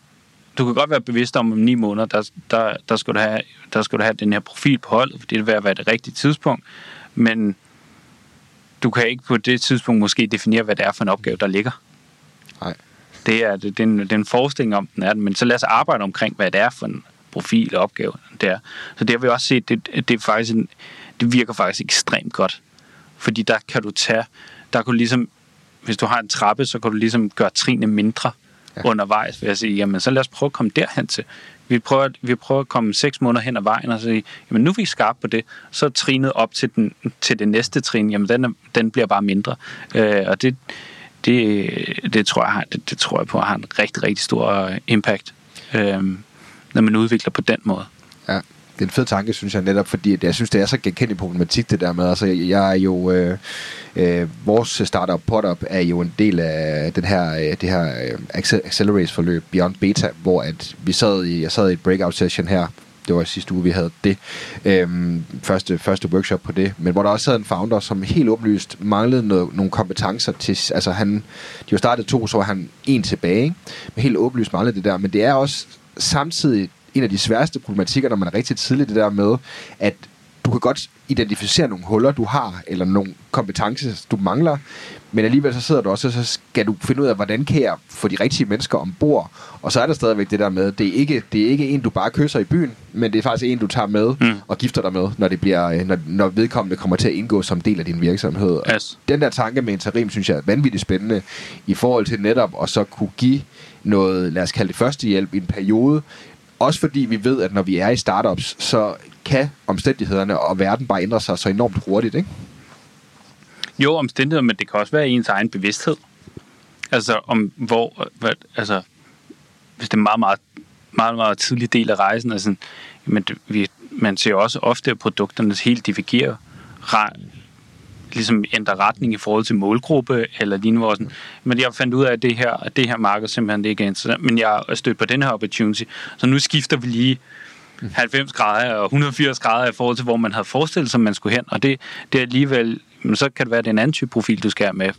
C: du kan godt være bevidst om, om 9 måneder, der, der, der, skal du have, der skal du have den her profil på holdet, fordi det vil være det rigtige tidspunkt, men du kan ikke på det tidspunkt måske definere, hvad det er for en opgave, der ligger.
B: Nej.
C: Det er, det, det, er en, det er en forestilling om, den er men så lad os arbejde omkring, hvad det er for en profil og opgave, det er. Så det har vi også set, det, det, er faktisk en, det virker faktisk ekstremt godt fordi der kan du tage, der kan du ligesom, hvis du har en trappe, så kan du ligesom gøre trinene mindre ja. undervejs, vil jeg sige, jamen så lad os prøve at komme derhen til. Vi prøver, vi prøver at komme seks måneder hen ad vejen og sige, jamen nu er vi skarpe på det, så er trinet op til, den, til det næste trin, jamen den, er, den bliver bare mindre. Øh, og det, det, det, tror jeg, det, det tror jeg på har en rigtig, rigtig stor øh, impact, øh, når man udvikler på den måde.
B: Ja det er en fed tanke, synes jeg netop, fordi jeg synes, det er så genkendelig problematik, det der med. Altså, jeg er jo... Øh, øh, vores startup Potup er jo en del af den her, øh, det her øh, Accelerate-forløb Beyond Beta, hvor at vi sad i, jeg sad i et breakout session her det var sidste uge, vi havde det, øhm, første, første workshop på det, men hvor der også sad en founder, som helt åbenlyst manglede noget, nogle kompetencer til, altså han, de var startet to, så var han en tilbage, ikke? men helt åbenlyst manglede det der, men det er også samtidig en af de sværeste problematikker, når man er rigtig tidligt, det der med, at du kan godt identificere nogle huller, du har, eller nogle kompetencer, du mangler, men alligevel så sidder du også, og så skal du finde ud af, hvordan kan jeg få de rigtige mennesker ombord, og så er der stadigvæk det der med, det er ikke, det er ikke en, du bare kysser i byen, men det er faktisk en, du tager med mm. og gifter dig med, når, det bliver, når, når vedkommende kommer til at indgå som del af din virksomhed.
C: Yes.
B: Den der tanke med interim, synes jeg er vanvittigt spændende, i forhold til netop at så kunne give noget, lad os kalde det førstehjælp i en periode, også fordi vi ved, at når vi er i startups, så kan omstændighederne og verden bare ændre sig så enormt hurtigt, ikke?
C: Jo, omstændigheder, men det kan også være ens egen bevidsthed. Altså, om hvor, hvad, altså, hvis det er en meget, meget, meget, meget tidlig del af rejsen, altså, men det, vi, man ser også ofte, at produkterne helt divergerer ligesom ændre retning i forhold til målgruppe, eller lignende. Hvor sådan, men jeg fandt ud af, at det her, at det her marked simpelthen ikke er interessant, men jeg er stødt på den her opportunity, så nu skifter vi lige 90 grader og 180 grader i forhold til, hvor man havde forestillet sig, man skulle hen, og det, det er alligevel, så kan det være, at det er en anden type profil, du skal have med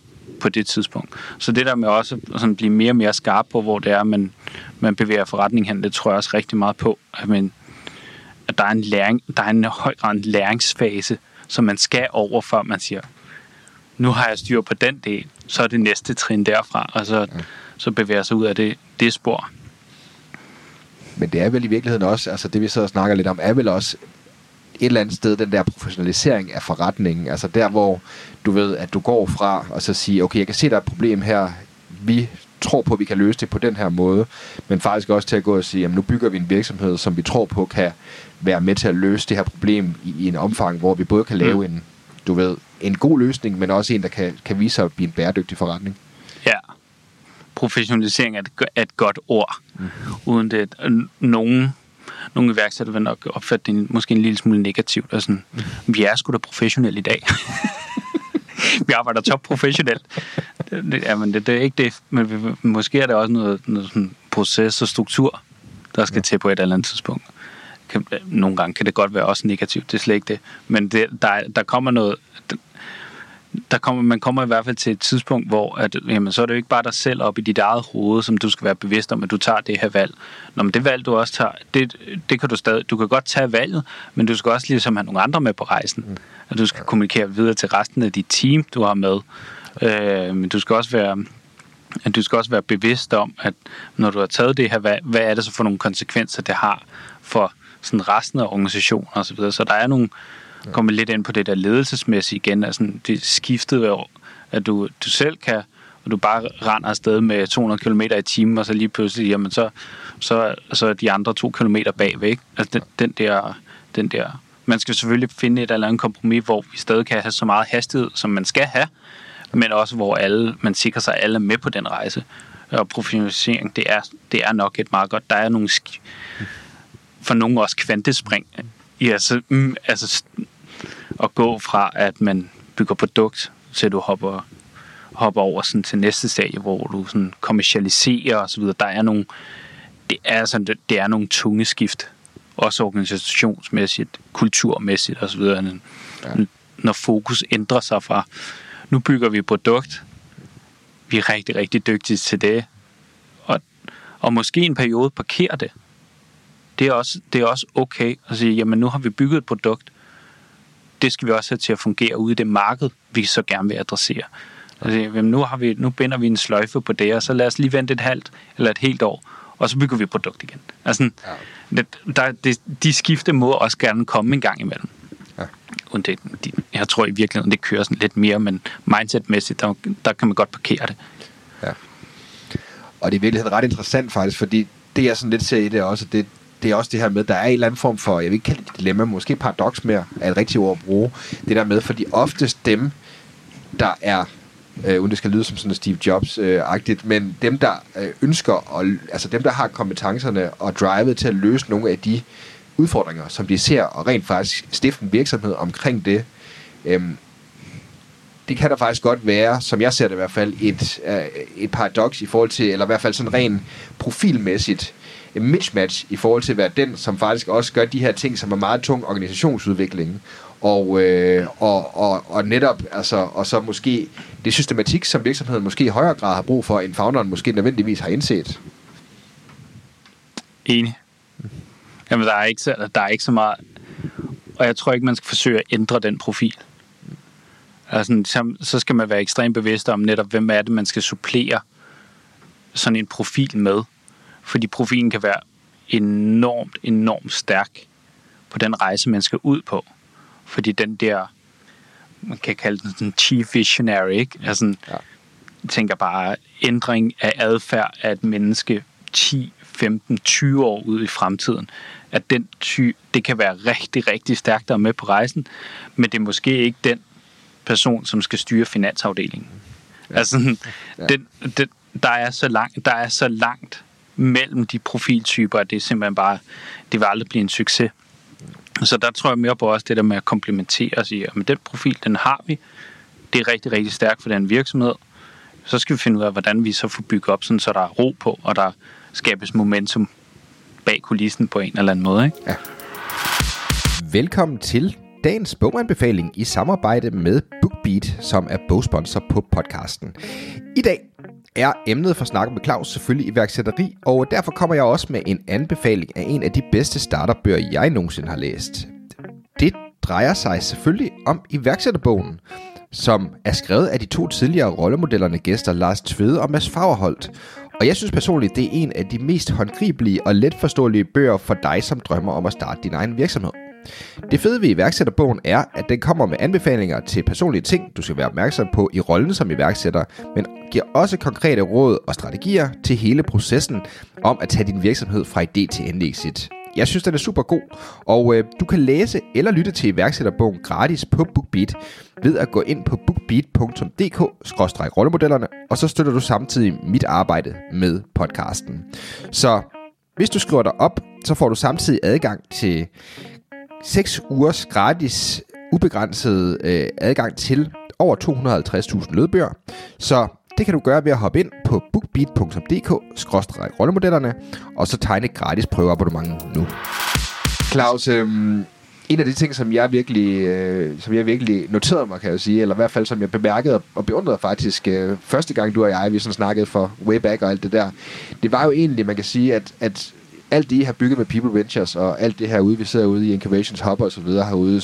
C: på det tidspunkt. Så det der med også sådan blive mere og mere skarp på, hvor det er, man, man bevæger forretning hen, det tror jeg også rigtig meget på, at, man, at der er en, læring, der er en høj grad en læringsfase, som man skal over, før man siger, nu har jeg styr på den del, så er det næste trin derfra, og så, så bevæger sig ud af det, det spor.
B: Men det er vel i virkeligheden også, altså det vi så snakker lidt om, er vel også et eller andet sted den der professionalisering af forretningen. Altså der, hvor du ved, at du går fra og så siger, okay, jeg kan se, der er et problem her. Vi tror på, at vi kan løse det på den her måde. Men faktisk også til at gå og sige, jamen nu bygger vi en virksomhed, som vi tror på kan være med til at løse det her problem i, i en omfang, hvor vi både kan lave mm. en, du ved, en god løsning, men også en, der kan, kan vise sig at blive en bæredygtig forretning.
C: Ja. Professionalisering er et, er et godt ord. Mm. Uden det, nogen nogle iværksættere vil nok opfatte det måske en lille smule negativt. Og sådan, vi er sgu da professionelle i dag. [laughs] vi arbejder top professionelt. Det, ja, men det, det er ikke det. Men vi- måske er det også noget, noget sådan proces og struktur, der skal til på et eller andet tidspunkt. Kan, nogle gange kan det godt være også negativt, det er slet ikke det. Men det, der, er- der kommer noget... Der kommer, man kommer i hvert fald til et tidspunkt, hvor at, jamen, så er det jo ikke bare dig selv op i dit eget hoved, som du skal være bevidst om, at du tager det her valg. Nå, men det valg, du også tager, det, det kan du stadig... Du kan godt tage valget, men du skal også ligesom have nogle andre med på rejsen. Mm. At du skal kommunikere videre til resten af dit team, du har med. Øh, men du skal også være at du skal også være bevidst om, at når du har taget det her, hvad, hvad er det så for nogle konsekvenser, det har for sådan resten af organisationen og så videre. Så der er nogle, kommer lidt ind på det der ledelsesmæssige igen, altså det skiftede jo, at du, du selv kan, og du bare render afsted med 200 km i timen, og så lige pludselig, jamen så, så, så er de andre to kilometer ikke? Altså den, den der, den der, man skal selvfølgelig finde et eller andet kompromis, hvor vi stadig kan have så meget hastighed, som man skal have, men også hvor alle, man sikrer sig, at alle er med på den rejse. Og professionalisering, det er, det er nok et meget godt. Der er nogle, sk- for nogle også kvantespring. Ja, altså, mm, altså at gå fra, at man bygger produkt, til du hopper, hopper over sådan til næste stadie, hvor du sådan kommercialiserer og så videre. Der er nogle, det er, sådan, det, det er nogle tunge skift. Også organisationsmæssigt, kulturmæssigt og så videre. Ja. Når fokus ændrer sig fra, nu bygger vi et produkt, vi er rigtig, rigtig dygtige til det, og, og måske en periode parkerer det. Det er, også, det er også okay at sige, jamen nu har vi bygget et produkt, det skal vi også have til at fungere ude i det marked, vi så gerne vil adressere. Altså, jamen, nu, har vi, nu binder vi en sløjfe på det, og så lad os lige vente et halvt eller et helt år, og så bygger vi et produkt igen. Altså, ja. der, det, de skifte må også gerne komme en gang imellem.
B: Ja.
C: Og det, de, jeg tror i virkeligheden, det kører sådan lidt mere, men mindsetmæssigt, der, der kan man godt parkere det.
B: Og det er virkelig ret interessant faktisk, fordi det jeg sådan lidt ser i det også, det, det er også det her med, der er en eller anden form for, jeg vil ikke kalde det dilemma, måske paradoks mere, er et rigtigt ord at bruge. Det der med, fordi oftest dem, der er, øh, uden det skal lyde som sådan Steve Jobs-agtigt, men dem, der øh, ønsker, at, altså dem, der har kompetencerne og drivet til at løse nogle af de udfordringer, som de ser, og rent faktisk stifte en virksomhed omkring det, øh, det kan der faktisk godt være, som jeg ser det i hvert fald, et, øh, et paradoks i forhold til, eller i hvert fald sådan ren profilmæssigt mismatch i forhold til at være den, som faktisk også gør de her ting, som er meget tung organisationsudvikling. Og, øh, og, og, og netop, altså, og så måske det systematik, som virksomheden måske i højere grad har brug for, end founderen måske nødvendigvis har indset.
C: Enig. Jamen, der er ikke så, der er ikke så meget... Og jeg tror ikke, man skal forsøge at ændre den profil. Altså, så, så skal man være ekstremt bevidst om netop, hvem er det, man skal supplere sådan en profil med. Fordi profilen kan være enormt, enormt stærk på den rejse, man skal ud på. Fordi den der, man kan kalde den sådan chief visionary, ikke? Altså,
B: Ja.
C: tænker bare, ændring af adfærd af et menneske 10, 15, 20 år ud i fremtiden, at den ty, det kan være rigtig, rigtig stærkt at med på rejsen, men det er måske ikke den person, som skal styre finansafdelingen. Ja. Altså, ja. den, den, der, er så langt, der er så langt mellem de profiltyper, at det simpelthen bare, det vil aldrig blive en succes. Så der tror jeg mere på også det der med at komplementere og sige, at den profil, den har vi. Det er rigtig, rigtig stærkt for den virksomhed. Så skal vi finde ud af, hvordan vi så får bygget op, sådan, så der er ro på, og der skabes momentum bag kulissen på en eller anden måde. Ikke?
B: Velkommen til dagens boganbefaling i samarbejde med BookBeat, som er bogsponsor på podcasten. I dag er emnet for snakken med Claus selvfølgelig iværksætteri, og derfor kommer jeg også med en anbefaling af en af de bedste starterbøger, jeg nogensinde har læst. Det drejer sig selvfølgelig om iværksætterbogen, som er skrevet af de to tidligere rollemodellerne gæster Lars Tvede og Mads Fagerholt. Og jeg synes personligt, det er en af de mest håndgribelige og letforståelige bøger for dig, som drømmer om at starte din egen virksomhed. Det fede ved iværksætterbogen er, at den kommer med anbefalinger til personlige ting, du skal være opmærksom på i rollen som iværksætter, men giver også konkrete råd og strategier til hele processen om at tage din virksomhed fra idé til endelig exit. Jeg synes, den er super god, og øh, du kan læse eller lytte til iværksætterbogen gratis på BookBeat ved at gå ind på bookbeat.dk-rollemodellerne, og så støtter du samtidig mit arbejde med podcasten. Så hvis du skriver dig op, så får du samtidig adgang til 6 ugers gratis, ubegrænset øh, adgang til over 250.000 lydbøger. Så Det kan du gøre ved at hoppe ind på bookbeat.dk-rollemodellerne, og så tegne et gratis prøveabonnement nu. Claus, øh, en af de ting, som jeg virkelig, øh, som jeg virkelig noterede mig, kan jeg sige, eller i hvert fald som jeg bemærkede og beundrede faktisk øh, første gang du og jeg, vi sådan snakkede for way back og alt det der, det var jo egentlig, man kan sige, at, at alt det, I har bygget med People Ventures, og alt det her ude, vi sidder ude i Incubations Hub og så videre herude,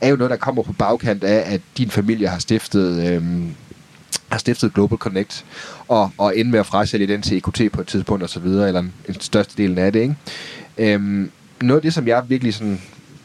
B: er jo noget, der kommer på bagkant af, at din familie har stiftet, øhm, har stiftet Global Connect, og, og ende med at frasælge den til EKT på et tidspunkt og så videre, eller en, en største del af det, ikke? Øhm, noget af det, som jeg virkelig sådan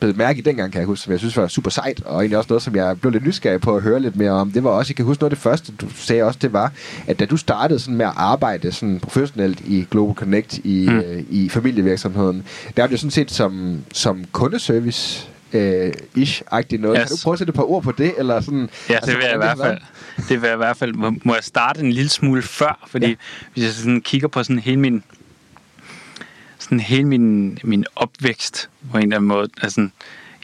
B: blev mærke i dengang, kan jeg huske, som jeg synes var super sejt, og egentlig også noget, som jeg blev lidt nysgerrig på at høre lidt mere om. Det var også, jeg kan huske noget af det første, du sagde også, det var, at da du startede sådan med at arbejde sådan professionelt i Global Connect i, mm. øh, i familievirksomheden, der var det jo sådan set som, som kundeservice øh, ish-agtigt noget. Yes. Kan du prøve at sætte et par ord på det? Eller sådan,
C: ja, altså, det vil jeg i hvert fald. Det vil jeg i hvert fald. Må jeg starte en lille smule før? Fordi ja. hvis jeg sådan kigger på sådan hele min sådan hele min, min opvækst på en eller anden måde. Altså,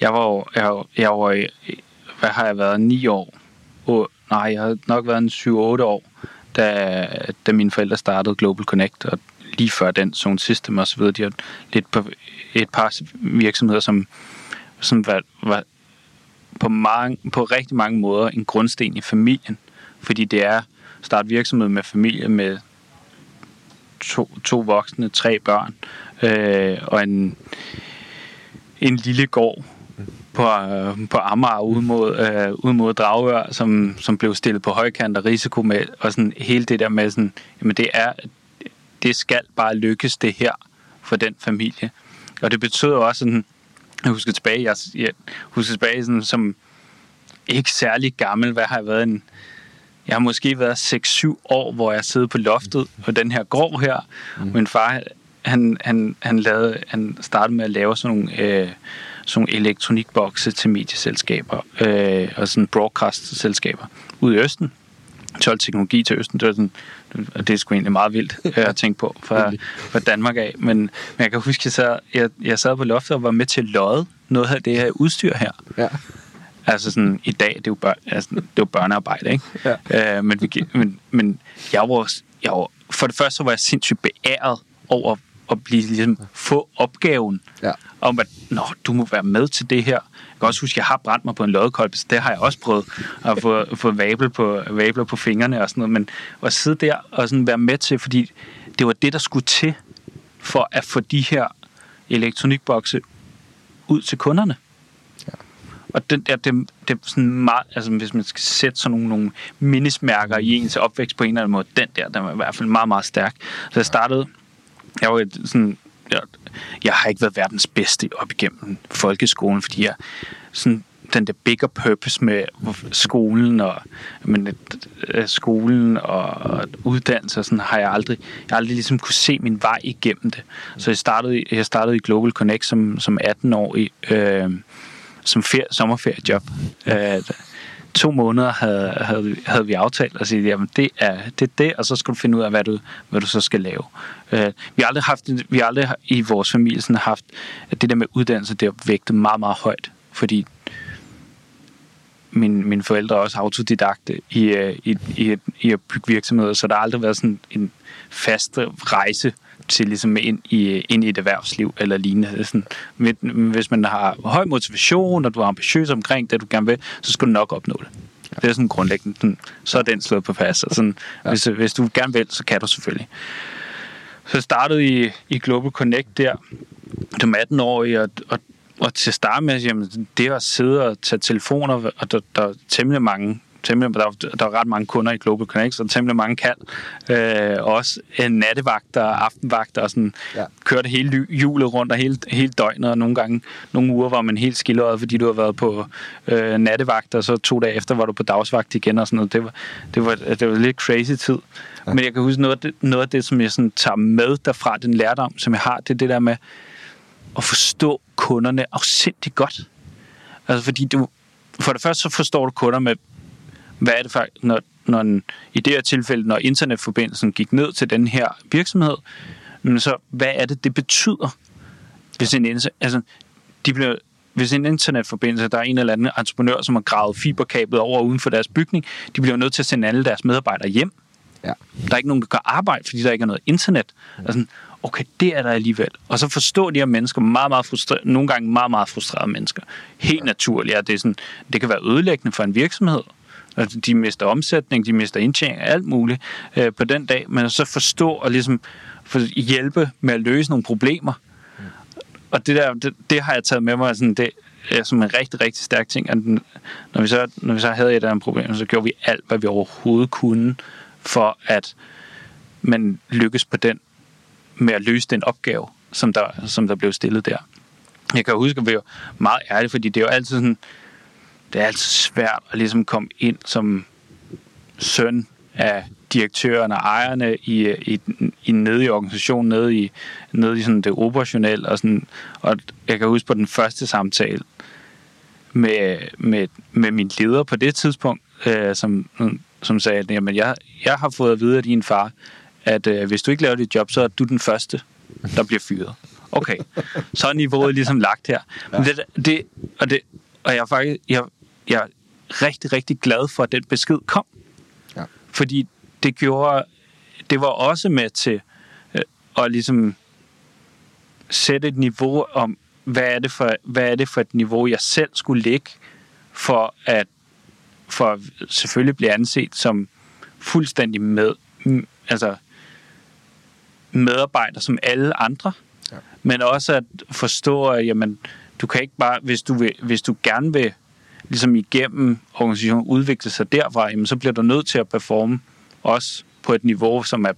C: jeg var jo, jeg, jeg var, hvad har jeg været, ni år? Og, nej, jeg har nok været en 7-8 år, da, da mine forældre startede Global Connect, og lige før den Zone System og så videre, de har lidt på et par virksomheder, som, som var, var på, mange, på rigtig mange måder en grundsten i familien. Fordi det er at starte virksomhed med familie med to, to voksne, tre børn, øh, og en, en lille gård på, øh, på Amager ude mod, øh, ude mod Dragør, som, som blev stillet på højkant og risiko med, og sådan hele det der med sådan, jamen det er, det skal bare lykkes det her for den familie. Og det betyder også sådan, jeg husker tilbage, jeg, jeg husker tilbage sådan, som ikke særlig gammel, hvad har jeg været en, jeg har måske været 6-7 år, hvor jeg sidder på loftet på den her gård her. Mm. Min far, han, han, han, lavede, han startede med at lave sådan nogle, øh, sådan nogle elektronikbokse til medieselskaber øh, og sådan broadcast-selskaber ude i Østen. 12 teknologi til Østen, det, var sådan, det er sgu egentlig meget vildt øh, at tænke på fra, fra Danmark af. Men, men jeg kan huske, at jeg sad, jeg, jeg sad på loftet og var med til at lodde noget af det her udstyr her. Ja. Altså sådan, i dag, det er jo, bør, altså, det er jo børnearbejde, ikke? Ja. Øh, men, vi, men, men jeg var, jeg var, for det første var jeg sindssygt beæret over at blive, ligesom, få opgaven ja. om, at Nå, du må være med til det her. Jeg kan også huske, at jeg har brændt mig på en loddekolbe, så det har jeg også prøvet at få, [laughs] få vabel på, vabler på fingrene og sådan noget. Men at sidde der og sådan være med til, fordi det var det, der skulle til for at få de her elektronikbokse ud til kunderne. Og det, det, det, det er sådan meget, altså hvis man skal sætte sådan nogle, nogle mindesmærker i ens opvækst på en eller anden måde, den der, den var i hvert fald meget, meget stærk. Så jeg startede, jeg var sådan, jeg, jeg har ikke været verdens bedste op igennem folkeskolen, fordi jeg sådan den der bigger purpose med skolen og men, øh, skolen og uddannelse og sådan har jeg aldrig jeg har aldrig ligesom kunne se min vej igennem det. Så jeg startede jeg startede i Global Connect som som 18 år i øh, som ferie, sommerferiejob. Øh, to måneder havde, havde, havde vi aftalt at sige, jamen det er det, er det, og så skal du finde ud af, hvad du, hvad du så skal lave. Øh, vi har aldrig haft, vi har aldrig i vores familie sådan haft, at det der med uddannelse, det har vægtet meget, meget højt, fordi min, mine forældre er også autodidakte i, øh, i, i, i at bygge virksomheder, så der har aldrig været sådan en fast rejse til ligesom ind i, ind i et erhvervsliv eller lignende. Sådan, hvis man har høj motivation, og du er ambitiøs omkring det, du gerne vil, så skal du nok opnå det. Ja. Det er sådan grundlæggende. Sådan, så er den slået på pas. Og sådan, ja. hvis, hvis du gerne vil, så kan du selvfølgelig. Så jeg startede i, i Global Connect der, som 18-årig, og, og, og til at starte med, jamen, det at sidde og tage telefoner, og der, der er temmelig mange temmelig, der, der er ret mange kunder i Global Connect, så temmelig mange kald. Øh, også en nattevagter aftenvagter, og sådan, ja. kørte hele julet rundt og hele, hele døgnet, og nogle gange, nogle uger var man helt skildret, fordi du har været på øh, nattevagt, og så to dage efter var du på dagsvagt igen og sådan noget. Det var, det var, det var lidt crazy tid. Ja. Men jeg kan huske noget af det, noget af det som jeg sådan tager med derfra, den lærdom, som jeg har, det er det der med at forstå kunderne afsindigt godt. Altså fordi du, for det første så forstår du kunder med hvad er det for, når, når en, i det her tilfælde, når internetforbindelsen gik ned til den her virksomhed, men så hvad er det, det betyder, hvis en, altså, de bliver, hvis en internetforbindelse, der er en eller anden entreprenør, som har gravet fiberkablet over uden for deres bygning, de bliver nødt til at sende alle deres medarbejdere hjem.
B: Ja.
C: Der er ikke nogen, der kan arbejde, fordi der ikke er noget internet. Ja. Sådan, okay, det er der alligevel. Og så forstår de her mennesker, meget, meget frustrerede, nogle gange meget, meget frustrerede mennesker. Helt ja. naturligt, at det, er sådan, det kan være ødelæggende for en virksomhed. Altså, de mister omsætning, de mister indtjening, alt muligt øh, på den dag. Men så forstå og ligesom for hjælpe med at løse nogle problemer. Mm. Og det der, det, det har jeg taget med mig, sådan, det er som en rigtig, rigtig stærk ting. At når, vi så, når vi så havde et af de problemer, så gjorde vi alt, hvad vi overhovedet kunne, for at man lykkes på den med at løse den opgave, som der, som der blev stillet der. Jeg kan huske, at vi var meget ærlige, fordi det er jo altid sådan, det er altid svært at ligesom komme ind som søn af direktøren og ejerne i, i, i nede i organisationen, nede i, nede i sådan det operationelle. Og, sådan, og jeg kan huske på den første samtale med, med, med min leder på det tidspunkt, øh, som, som sagde, at jamen, jeg, jeg har fået at vide af din far, at øh, hvis du ikke laver dit job, så er du den første, der bliver fyret. Okay, så er niveauet ligesom lagt her. Men det, det, og, det, og jeg faktisk jeg, jeg er rigtig, rigtig glad for, at den besked kom. Ja. Fordi det gjorde, det var også med til øh, at ligesom sætte et niveau om, hvad er, det for, hvad er det for et niveau, jeg selv skulle ligge for at for at selvfølgelig blive anset som fuldstændig med, altså medarbejder som alle andre, ja. men også at forstå, at jamen, du kan ikke bare, hvis du, vil, hvis du gerne vil ligesom igennem organisationen udvikle sig derfra, jamen, så bliver du nødt til at performe også på et niveau, som er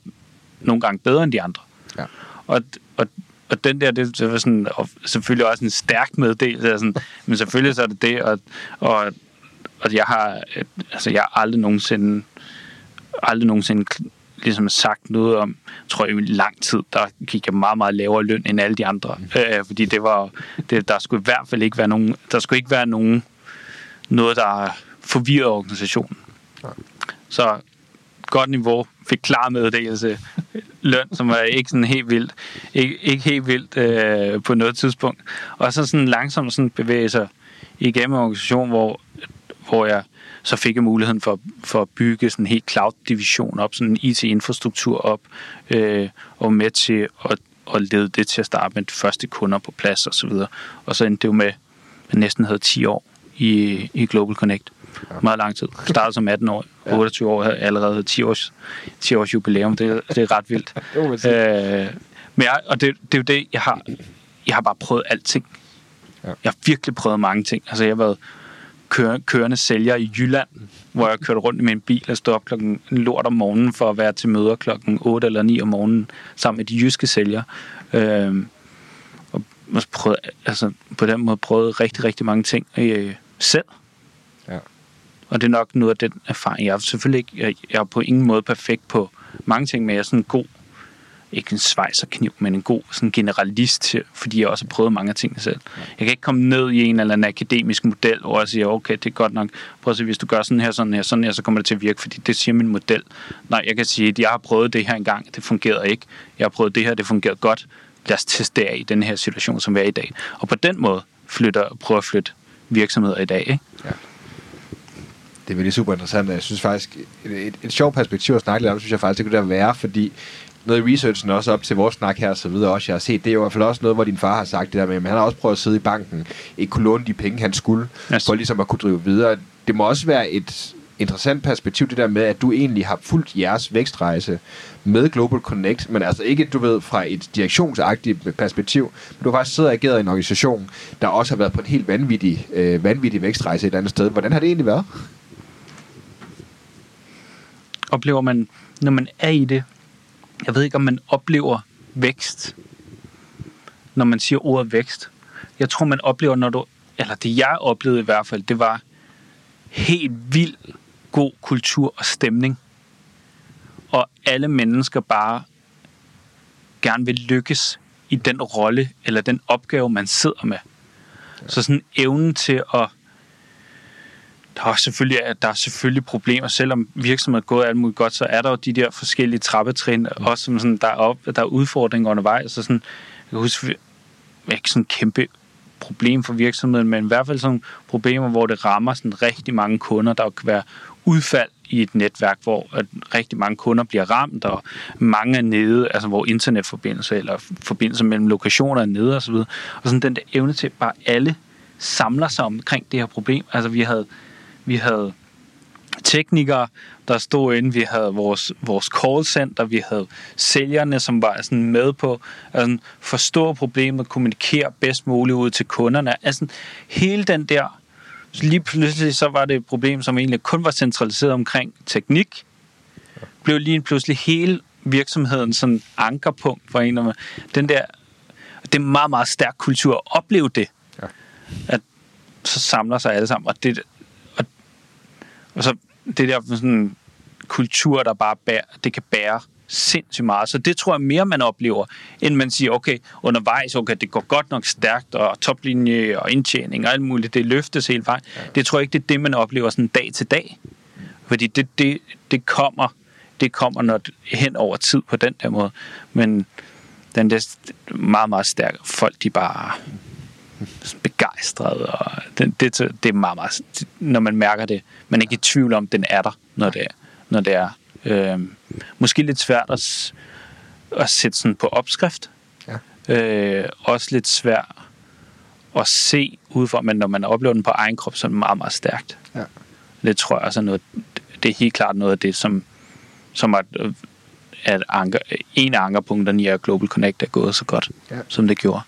C: nogle gange bedre end de andre. Ja. Og, og, og den der, det, det var sådan, og selvfølgelig også en stærk meddelelse, sådan, men selvfølgelig så er det det, og, og, og jeg har, altså jeg har aldrig nogensinde, aldrig nogensinde ligesom sagt noget om, tror jeg, i lang tid, der gik jeg meget, meget lavere løn end alle de andre. Mm. Øh, fordi det var, det, der skulle i hvert fald ikke være nogen, der skulle ikke være nogen, noget, der forvirrede organisationen. Så godt niveau, fik klar meddelelse, løn, som var ikke sådan helt vildt, ikke, ikke helt vildt øh, på noget tidspunkt. Og så sådan langsomt sådan bevæge sig igennem en organisation, hvor, hvor jeg så fik jeg muligheden for, for at bygge sådan en helt cloud-division op, sådan en IT-infrastruktur op, øh, og med til at, at lede det til at starte med de første kunder på plads og så videre. Og så endte det jo med, at næsten havde 10 år i, i Global Connect. Ja. Meget lang tid. Startede som 18 år. 28 år havde allerede 10 års, 10 års jubilæum. Det, det er ret vildt. [laughs] øh, men jeg, og det, det er jo det, jeg har, jeg har bare prøvet alting. Ja. Jeg har virkelig prøvet mange ting. Altså, jeg har været køre, kørende sælger i Jylland, hvor jeg kørte rundt i min bil og stod op klokken lort om morgenen for at være til møder klokken 8 eller 9 om morgenen sammen med de jyske sælgere. Øh, og prøvede, altså, på den måde prøvet rigtig, rigtig mange ting øh, selv. Ja. Og det er nok noget af den erfaring. Jeg er selvfølgelig ikke, jeg, jeg er på ingen måde perfekt på mange ting, men jeg er sådan en god ikke en svejserkniv, men en god sådan generalist, fordi jeg også har prøvet mange ting selv. Jeg kan ikke komme ned i en eller anden akademisk model, hvor jeg siger, okay, det er godt nok, prøv at se, hvis du gør sådan her, sådan her, sådan her, så kommer det til at virke, fordi det siger min model. Nej, jeg kan sige, at jeg har prøvet det her engang, det fungerede ikke. Jeg har prøvet det her, det fungerede godt. Lad os teste det af i den her situation, som vi er i dag. Og på den måde flytter, prøver at flytte virksomheder i dag. Ikke? Ja
B: det er virkelig super interessant. Jeg synes faktisk, et, et, et sjovt perspektiv at snakke lidt om, synes jeg faktisk, det kunne der være, fordi noget i researchen også op til vores snak her og så videre også, jeg har set, det er jo i hvert fald også noget, hvor din far har sagt det der med, at han har også prøvet at sidde i banken, ikke kunne låne de penge, han skulle, yes. for ligesom at kunne drive videre. Det må også være et interessant perspektiv, det der med, at du egentlig har fulgt jeres vækstrejse med Global Connect, men altså ikke, du ved, fra et direktionsagtigt perspektiv, men du har faktisk siddet og ageret i en organisation, der også har været på en helt vanvittig, øh, vanvittig vækstrejse et andet sted. Hvordan har det egentlig været?
C: Oplever man, når man er i det, jeg ved ikke, om man oplever vækst, når man siger ordet vækst. Jeg tror, man oplever, når du, eller det jeg oplevede i hvert fald, det var helt vild god kultur og stemning. Og alle mennesker bare gerne vil lykkes i den rolle eller den opgave, man sidder med. Så sådan evnen til at der er selvfølgelig, der er selvfølgelig problemer. Selvom virksomheden er gået alt muligt godt, så er der jo de der forskellige trappetrin, mm. også som sådan, der, er op, der er udfordringer undervejs. Så sådan, jeg kan huske, ikke sådan en kæmpe problem for virksomheden, men i hvert fald sådan problemer, hvor det rammer sådan rigtig mange kunder. Der kan være udfald i et netværk, hvor at rigtig mange kunder bliver ramt, og mange er nede, altså hvor internetforbindelse eller forbindelse mellem lokationer er nede osv. Og, og sådan den der evne til, at bare alle samler sig omkring det her problem. Altså vi havde, vi havde teknikere, der stod inde, vi havde vores, vores call center, vi havde sælgerne, som var sådan med på at altså, forstå problemet, kommunikere bedst muligt ud til kunderne. Altså hele den der, lige pludselig så var det et problem, som egentlig kun var centraliseret omkring teknik, blev lige pludselig hele virksomheden sådan ankerpunkt for en af den der, det er en meget, meget stærk kultur at opleve det. Ja. At så samler sig alle sammen, og det, og, og så det der sådan kultur, der bare bærer, det kan bære sindssygt meget. Så det tror jeg mere, man oplever, end man siger, okay, undervejs, okay, det går godt nok stærkt, og toplinje og indtjening og alt muligt, det løftes hele vejen. Det tror jeg ikke, det er det, man oplever sådan dag til dag. Fordi det, det, det kommer, det kommer når hen over tid på den der måde. Men den der meget, meget stærke folk, de bare begejstrede, og det, det, det er meget, meget, når man mærker det. Man er ikke i tvivl om, den er der, når det er. Når det er. Øh, måske lidt svært at, at sætte sådan på opskrift. Ja. Øh, også lidt svært at se udefra, men når man oplever den på egen krop, så er det meget, meget stærkt. Ja. Det tror jeg også er noget, det er helt klart noget af det, som, som er, at anker, en af ankerpunkterne i at Global Connect er gået så godt, ja. som det gjorde.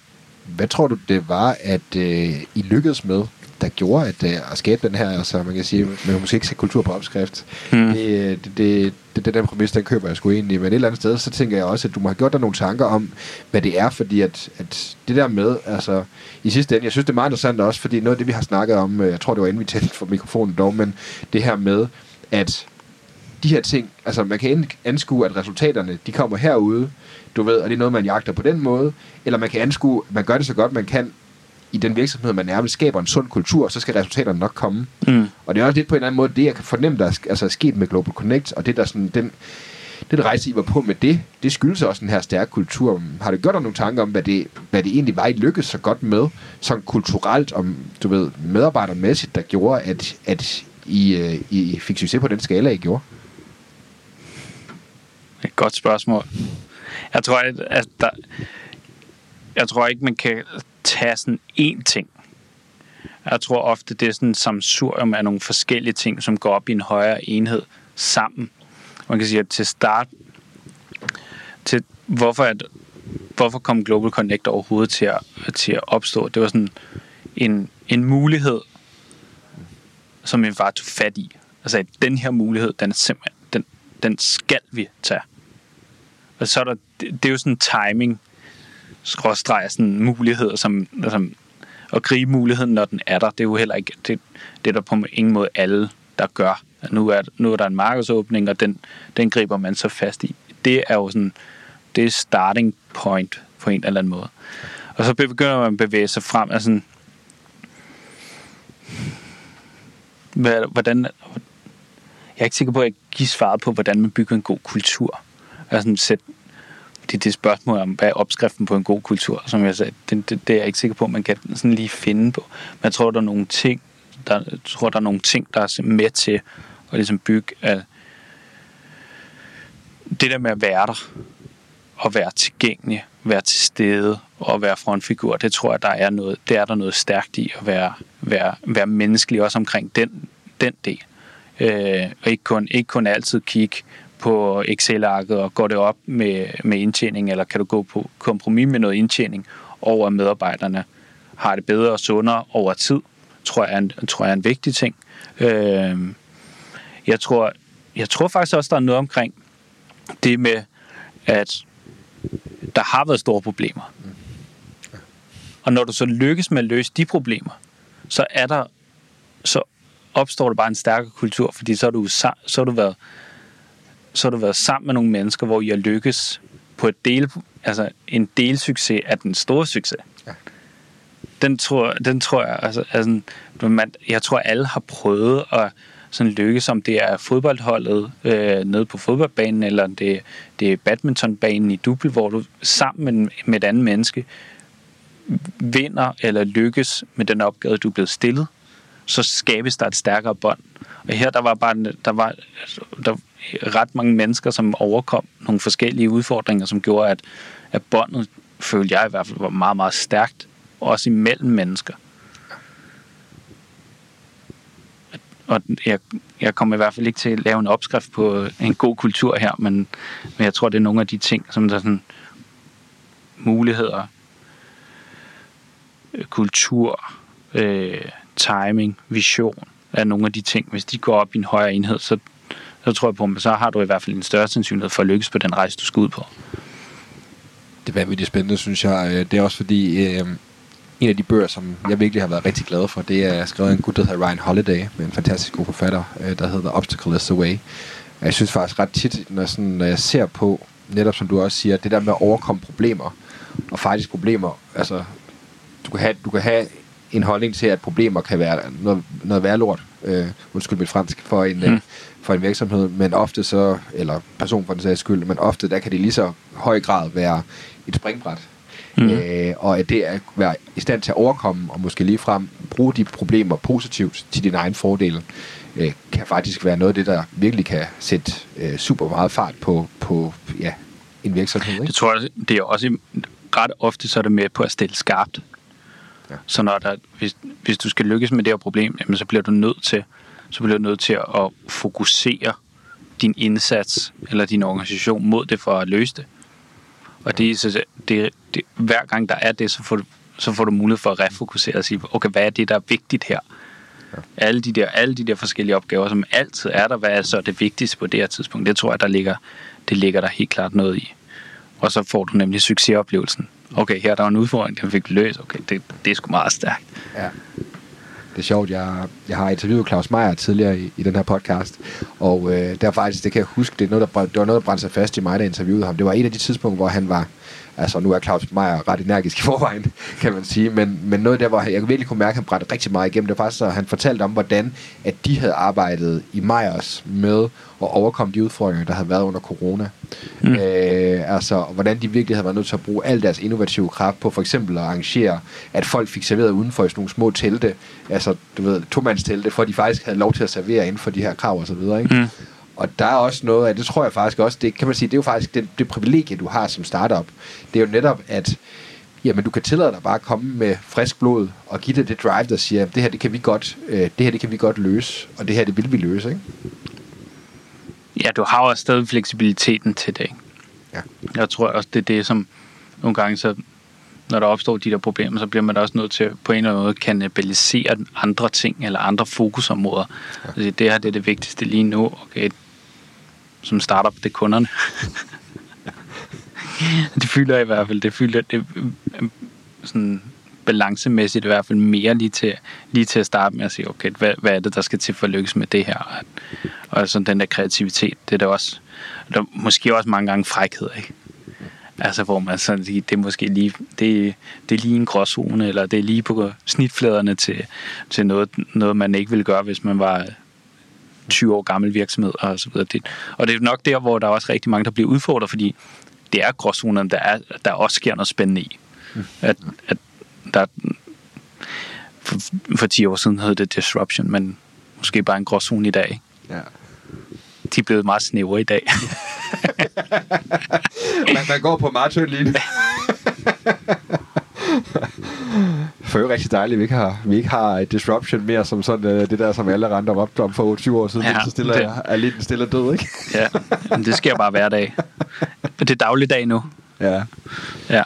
B: Hvad tror du, det var, at øh, I lykkedes med, der gjorde at, øh, at skabe den her, altså man kan sige, man måske ikke se kultur på opskrift. Hmm. Det, det, det, det, det den præmis, den køber jeg sgu egentlig. Men et eller andet sted, så tænker jeg også, at du må have gjort dig nogle tanker om, hvad det er, fordi at, at det der med, altså i sidste ende, jeg synes det er meget interessant også, fordi noget af det, vi har snakket om, øh, jeg tror det var inden vi tændte for mikrofonen dog, men det her med, at de her ting, altså man kan anskue, at resultaterne, de kommer herude, du ved, og det er noget, man jagter på den måde, eller man kan anskue, at man gør det så godt, man kan i den virksomhed, man nærmest skaber en sund kultur, så skal resultaterne nok komme. Mm. Og det er også lidt på en eller anden måde det, jeg kan fornemme, der er, altså, er sket med Global Connect, og det der sådan, den, den rejse, I var på med det, det skyldes også den her stærke kultur. Har det gjort dig nogle tanker om, hvad det, hvad det egentlig var, I lykkedes så godt med, sådan kulturelt, om, du ved, medarbejdermæssigt, der gjorde, at, at I, uh, I fik succes på den skala, I gjorde?
C: Et godt spørgsmål. Jeg tror, at, at der, jeg tror ikke, man kan tage sådan én ting. Jeg tror ofte, det er sådan en samsurium af nogle forskellige ting, som går op i en højere enhed sammen. Man kan sige, at til start, til hvorfor, at, hvorfor kom Global Connect overhovedet til at, til at opstå? Det var sådan en, en mulighed, som vi var tog fat i. Altså, at den her mulighed, den er simpelthen, den, den skal vi tage. Og så er der, det, det er jo sådan timing, skråstreg sådan muligheder, som, som at gribe muligheden, når den er der. Det er jo heller ikke, det, det er der på ingen måde alle, der gør. Nu er, nu er der en markedsåbning, og den, den griber man så fast i. Det er jo sådan, det er starting point på en eller anden måde. Og så begynder man at bevæge sig frem, altså hvordan, jeg er ikke sikker på, at jeg giver svaret på, hvordan man bygger en god kultur. Altså sætte det, det spørgsmål om, hvad er opskriften på en god kultur, som jeg sagde, det, det, det er jeg ikke sikker på, man kan sådan lige finde på. Men jeg tror, der er nogle ting, der, jeg tror, der er nogle ting, der er med til at ligesom bygge at det der med at være der, og være tilgængelig, være til stede og være frontfigur, det tror jeg, der er noget, det er der noget stærkt i at være, være, være menneskelig også omkring den, den del. Øh, og ikke kun, ikke kun altid kigge på Excel-arket, og går det op med, med indtjening, eller kan du gå på kompromis med noget indtjening over at medarbejderne har det bedre og sundere over tid, tror jeg er en, tror jeg er en vigtig ting. Øh, jeg, tror, jeg tror faktisk også, der er noget omkring det med, at der har været store problemer. Og når du så lykkes med at løse de problemer, så er der så opstår der bare en stærkere kultur, fordi så har du, så har du været så har du været sammen med nogle mennesker, hvor I har lykkes på et del, altså en delsucces af den store succes. Ja. Den tror, den tror jeg, altså, altså man, jeg tror, alle har prøvet at sådan lykkes, om det er fodboldholdet øh, nede på fodboldbanen, eller det, det er badmintonbanen i dubbel, hvor du sammen med, med et andet menneske vinder eller lykkes med den opgave, du er blevet stillet, så skabes der et stærkere bånd. Og her der var bare der var der ret mange mennesker, som overkom nogle forskellige udfordringer, som gjorde, at, at båndet, følte jeg i hvert fald, var meget, meget stærkt, også imellem mennesker. Og jeg, jeg kommer i hvert fald ikke til at lave en opskrift på en god kultur her, men, men jeg tror, det er nogle af de ting, som der er sådan muligheder, øh, kultur, øh, timing, vision, er nogle af de ting. Hvis de går op i en højere enhed, så, så tror jeg på, at så har du i hvert fald en større sandsynlighed for at lykkes på den rejse, du skal ud på.
B: Det er vanvittigt spændende, synes jeg. Øh, det er også fordi, øh, en af de bøger, som jeg virkelig har været rigtig glad for, det er skrevet af en gut, der hedder Ryan Holiday, med en fantastisk god forfatter, øh, der hedder Obstacle is the Way. Jeg synes faktisk ret tit, når, sådan, når jeg ser på, netop som du også siger, det der med at overkomme problemer, og faktisk problemer, altså, du kan have, du kan have en holdning til, at problemer kan være noget, noget værre lort, øh, undskyld mit fransk, for en, mm. For en virksomhed, men ofte så, eller person for den sags skyld, men ofte der kan det lige så høj grad være et springbræt. Mm. Øh, og at det at være i stand til at overkomme, og måske lige frem bruge de problemer positivt til din egen fordel, øh, kan faktisk være noget af det, der virkelig kan sætte øh, super meget fart på, på ja, en virksomhed. Ikke?
C: Det tror jeg, det er også ret ofte, så er det med på at stille skarpt. Ja. Så når der, hvis, hvis du skal lykkes med det her problem, jamen, så bliver du nødt til, så bliver du nødt til at fokusere din indsats eller din organisation mod det for at løse det. Og det, så det, det, hver gang der er det, så får, du, så får du mulighed for at refokusere og sige, okay, hvad er det, der er vigtigt her? Ja. Alle, de der, alle de der forskellige opgaver, som altid er der, hvad er så det vigtigste på det her tidspunkt? Det tror jeg, der ligger, det ligger der helt klart noget i. Og så får du nemlig succesoplevelsen. Okay, her der var en udfordring, den fik løst. Okay, det, det er sgu meget stærkt.
B: Ja. Det er sjovt, jeg, jeg har interviewet Claus Meier tidligere i, i den her podcast, og øh, der faktisk, det kan jeg huske, det, er noget, der, det var noget, der brændte sig fast i mig, der interviewede ham. Det var et af de tidspunkter, hvor han var, altså nu er Claus Meier ret energisk i forvejen, [laughs] kan man sige, men, men noget der, hvor jeg virkelig kunne mærke, at han brændte rigtig meget igennem, det var faktisk, at han fortalte om, hvordan at de havde arbejdet i Meyers med at overkomme de udfordringer, der havde været under corona. Mm. Øh, altså, hvordan de virkelig havde været nødt til at bruge al deres innovative kraft på for eksempel at arrangere, at folk fik serveret udenfor i sådan nogle små telte, altså, du ved, to-mands-telte, for at de faktisk havde lov til at servere inden for de her krav og så videre, ikke? Mm. Og der er også noget af, det tror jeg faktisk også, det kan man sige, det er jo faktisk det, det privilegie, du har som startup. Det er jo netop, at jamen, du kan tillade dig bare at komme med frisk blod og give det det drive, der siger, det her, det kan vi godt, øh, det her, det kan vi godt løse, og det her, det vil vi løse, ikke?
C: Ja, du har også stadig fleksibiliteten til det, ikke?
B: Ja.
C: Jeg tror også, det er det, som nogle gange, så, når der opstår de der problemer, så bliver man da også nødt til på en eller anden måde kannibalisere andre ting eller andre fokusområder. Ja. Altså, det her det er det vigtigste lige nu. Okay, som startup, det er kunderne. [laughs] det fylder i hvert fald, det fylder det sådan balancemæssigt i hvert fald mere lige til, lige til at starte med at sige, okay, hvad, hvad er det, der skal til for at lykkes med det her? Og sådan den der kreativitet, det er der også, der er måske også mange gange frækhed, ikke? Altså, hvor man sådan siger, det er måske lige, det, det er lige en gråzone, eller det er lige på snitfladerne til, til noget, noget, man ikke ville gøre, hvis man var 20 år gammel virksomhed og så videre. Det, og det er nok der, hvor der er også rigtig mange, der bliver udfordret, fordi det er gråzonerne, der, er, der også sker noget spændende i. Mm. At, at der, for, for 10 år siden hed det disruption, men måske bare en gråzone i dag.
B: Ja.
C: De er blevet meget snævre i dag. [laughs]
B: man, man går på tynd linje. [laughs] For jo rigtig dejligt, at vi ikke har, vi ikke har et disruption mere som sådan uh, det der, som alle render op om for 20 år siden, ja, så stille det, er lidt stille død, ikke?
C: ja, men det sker bare hver dag. Det er dagligdag nu.
B: Ja.
C: Ja.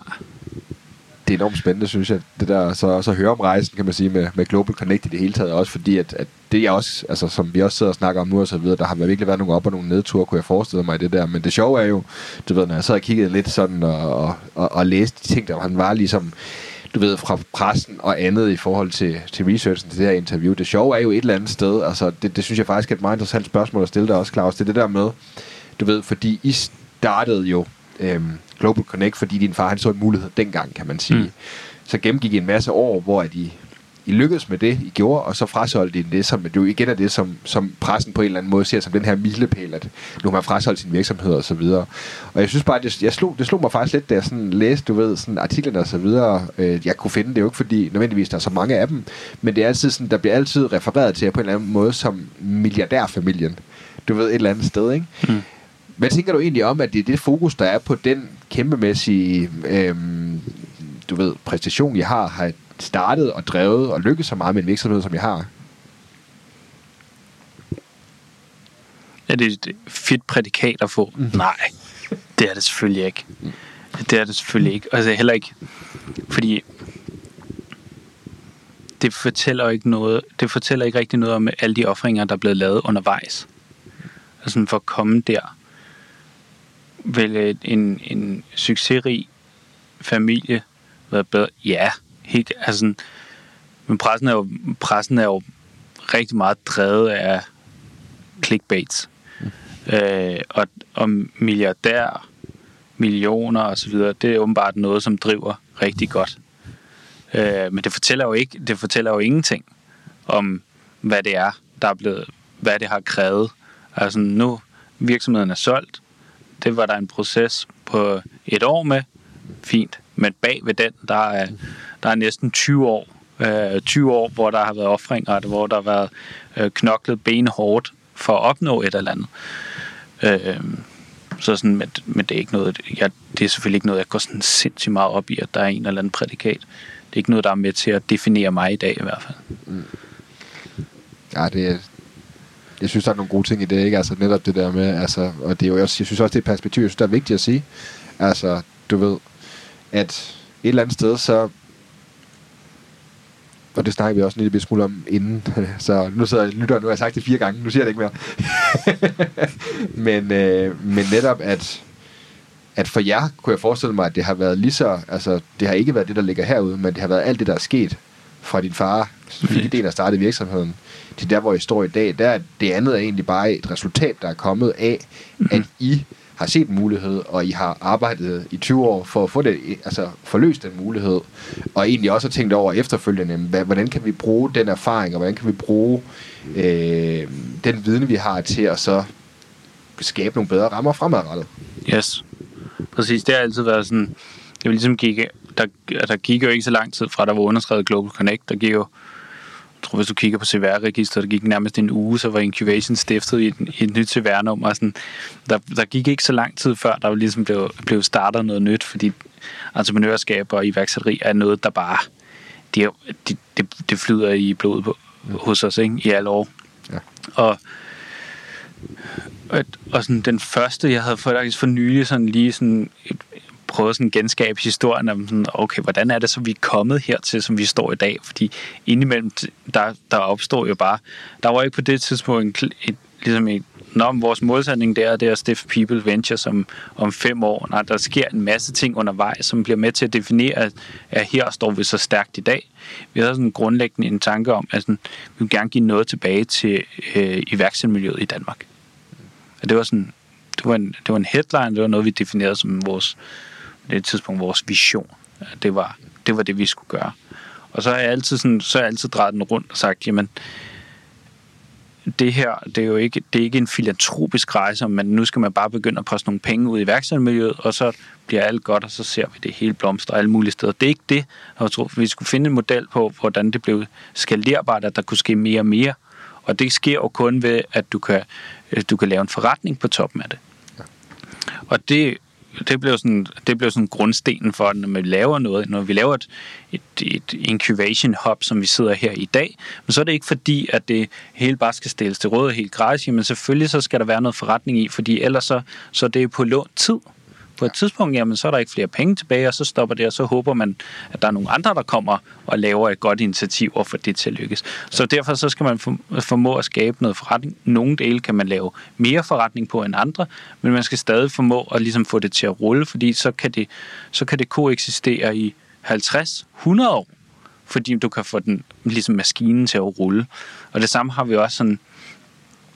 B: Det er enormt spændende, synes jeg, det der, så, så høre om rejsen, kan man sige, med, med Global Connect i det hele taget, også fordi, at, at det er også, altså som vi også sidder og snakker om nu og så videre, der har virkelig været nogle op- og nogle nedture, kunne jeg forestille mig i det der, men det sjove er jo, du ved, når jeg sad og kiggede lidt sådan og, og, og, og læste de ting, der han var ligesom, du ved, fra pressen og andet i forhold til, til researchen til det her interview. Det sjove er jo et eller andet sted, altså det, det synes jeg faktisk er et meget interessant spørgsmål at stille dig også, Claus. Det er det der med, du ved, fordi I startede jo øhm, Global Connect, fordi din far han så en mulighed dengang, kan man sige. Mm. Så gennemgik I en masse år, hvor at I I lykkedes med det, I gjorde, og så frasolgte I det, som jo igen er det, som, som pressen på en eller anden måde ser som den her milepæl, at nu har man frasolgt sin virksomhed og så videre. Og jeg synes bare, det, jeg slog, det slog mig faktisk lidt, da jeg sådan læste, du ved, sådan artiklerne og så videre. Øh, jeg kunne finde det jo ikke, fordi nødvendigvis der er så mange af dem, men det er altid sådan, der bliver altid refereret til på en eller anden måde som milliardærfamilien. Du ved, et eller andet sted, ikke? Mm. Hvad tænker du egentlig om, at det er det fokus, der er på den kæmpemæssige, øhm, du ved, præstation, I har, har startet og drevet og lykkes så meget med en virksomhed, som I har?
C: Er det et fedt prædikat at få? Mm. Nej, det er det selvfølgelig ikke. Det er det selvfølgelig ikke. Altså heller ikke, fordi det fortæller ikke noget, det fortæller ikke rigtig noget om alle de offringer, der er blevet lavet undervejs. Altså for at komme der, vil en, en succesrig familie være bedre? Ja, helt, altså sådan, men pressen er, jo, pressen er jo rigtig meget drevet af clickbaits. Mm. Øh, og, og milliardær, millioner og så videre, det er åbenbart noget, som driver rigtig godt. Øh, men det fortæller jo ikke, det fortæller jo ingenting om, hvad det er, der er blevet, hvad det har krævet. Altså nu, virksomheden er solgt, det var der en proces på et år med, fint. Men bag ved den, der er, der er næsten 20 år, øh, 20 år, hvor der har været offringer, hvor der har været øh, knoklet benhårdt for at opnå et eller andet. Øh, så sådan, men, men det er ikke noget, jeg, det er selvfølgelig ikke noget, jeg går sådan sindssygt meget op i, at der er en eller anden prædikat. Det er ikke noget, der er med til at definere mig i dag i hvert fald. Mm.
B: Ja, det er, jeg synes, der er nogle gode ting i det, ikke? Altså netop det der med, altså, og det er jo også, jeg synes også, det er et perspektiv, jeg synes, der er vigtigt at sige. Altså, du ved, at et eller andet sted, så og det snakker vi også en lille smule om inden, [laughs] så nu sidder jeg lytter, nu har jeg sagt det fire gange, nu siger jeg det ikke mere. [laughs] men, øh, men netop, at, at for jer kunne jeg forestille mig, at det har været lige så, altså det har ikke været det, der ligger herude, men det har været alt det, der er sket fra din far, fik idéen at starte virksomheden, til der, hvor I står i dag. Der, det andet er egentlig bare et resultat, der er kommet af, mm-hmm. at I har set mulighed, og I har arbejdet i 20 år for at få det, altså forløst den mulighed, og egentlig også har tænkt over efterfølgende, hvordan kan vi bruge den erfaring, og hvordan kan vi bruge øh, den viden, vi har til at så skabe nogle bedre rammer fremadrettet.
C: Yes, præcis. Det har altid været sådan, det vil ligesom gik, der, der gik jo ikke så lang tid fra, der var underskrevet Global Connect, der gik jo tror, hvis du kigger på CVR-registeret, der gik nærmest en uge, så var Incubation stiftet i et, i et nyt CVR-nummer. Sådan, der, der gik ikke så lang tid før, der ligesom blev, blev startet noget nyt, fordi entreprenørskab og iværksætteri er noget, der bare det, det, det, det flyder i blodet på, hos os ikke? i alle år. Ja. Og, og, og sådan den første, jeg havde faktisk for nylig sådan lige sådan et, prøvet sådan genskabe historien om sådan, okay, hvordan er det så, vi er kommet hertil, som vi står i dag? Fordi indimellem, der, der opstår jo bare, der var ikke på det tidspunkt en, et, ligesom et, Nå, vores målsætning der, det er at stifte People Venture som om fem år. Nej, der sker en masse ting undervejs, som bliver med til at definere, at, at her står vi så stærkt i dag. Vi har sådan grundlæggende en tanke om, at sådan, vi vil gerne give noget tilbage til øh, iværksættermiljøet i Danmark. Og det var sådan, det var, en, det var en headline, det var noget, vi definerede som vores, det tidspunkt vores vision. Det var, det var det, vi skulle gøre. Og så har jeg altid, sådan, så har jeg altid drejet den rundt og sagt, jamen, det her, det er jo ikke, det er ikke en filantropisk rejse, men nu skal man bare begynde at poste nogle penge ud i værksættermiljøet, og så bliver alt godt, og så ser vi det hele blomstre alle mulige steder. Det er ikke det. Jeg tror, vi skulle finde en model på, hvordan det blev skalerbart, at der kunne ske mere og mere. Og det sker jo kun ved, at du kan, du kan lave en forretning på toppen af det. Og det, det blev sådan, det blev sådan grundstenen for, når vi laver noget, når vi laver et, et, et incubation hub, som vi sidder her i dag, men så er det ikke fordi, at det hele bare skal stilles til råd helt gratis, men selvfølgelig så skal der være noget forretning i, fordi ellers så, så er det på lånt tid på et tidspunkt, jamen, så er der ikke flere penge tilbage, og så stopper det, og så håber man, at der er nogle andre, der kommer og laver et godt initiativ og får det til at lykkes. Så derfor så skal man formå at skabe noget forretning. Nogle dele kan man lave mere forretning på end andre, men man skal stadig formå at ligesom få det til at rulle, fordi så kan det, så kan det koexistere i 50-100 år, fordi du kan få den ligesom maskinen til at rulle. Og det samme har vi også sådan,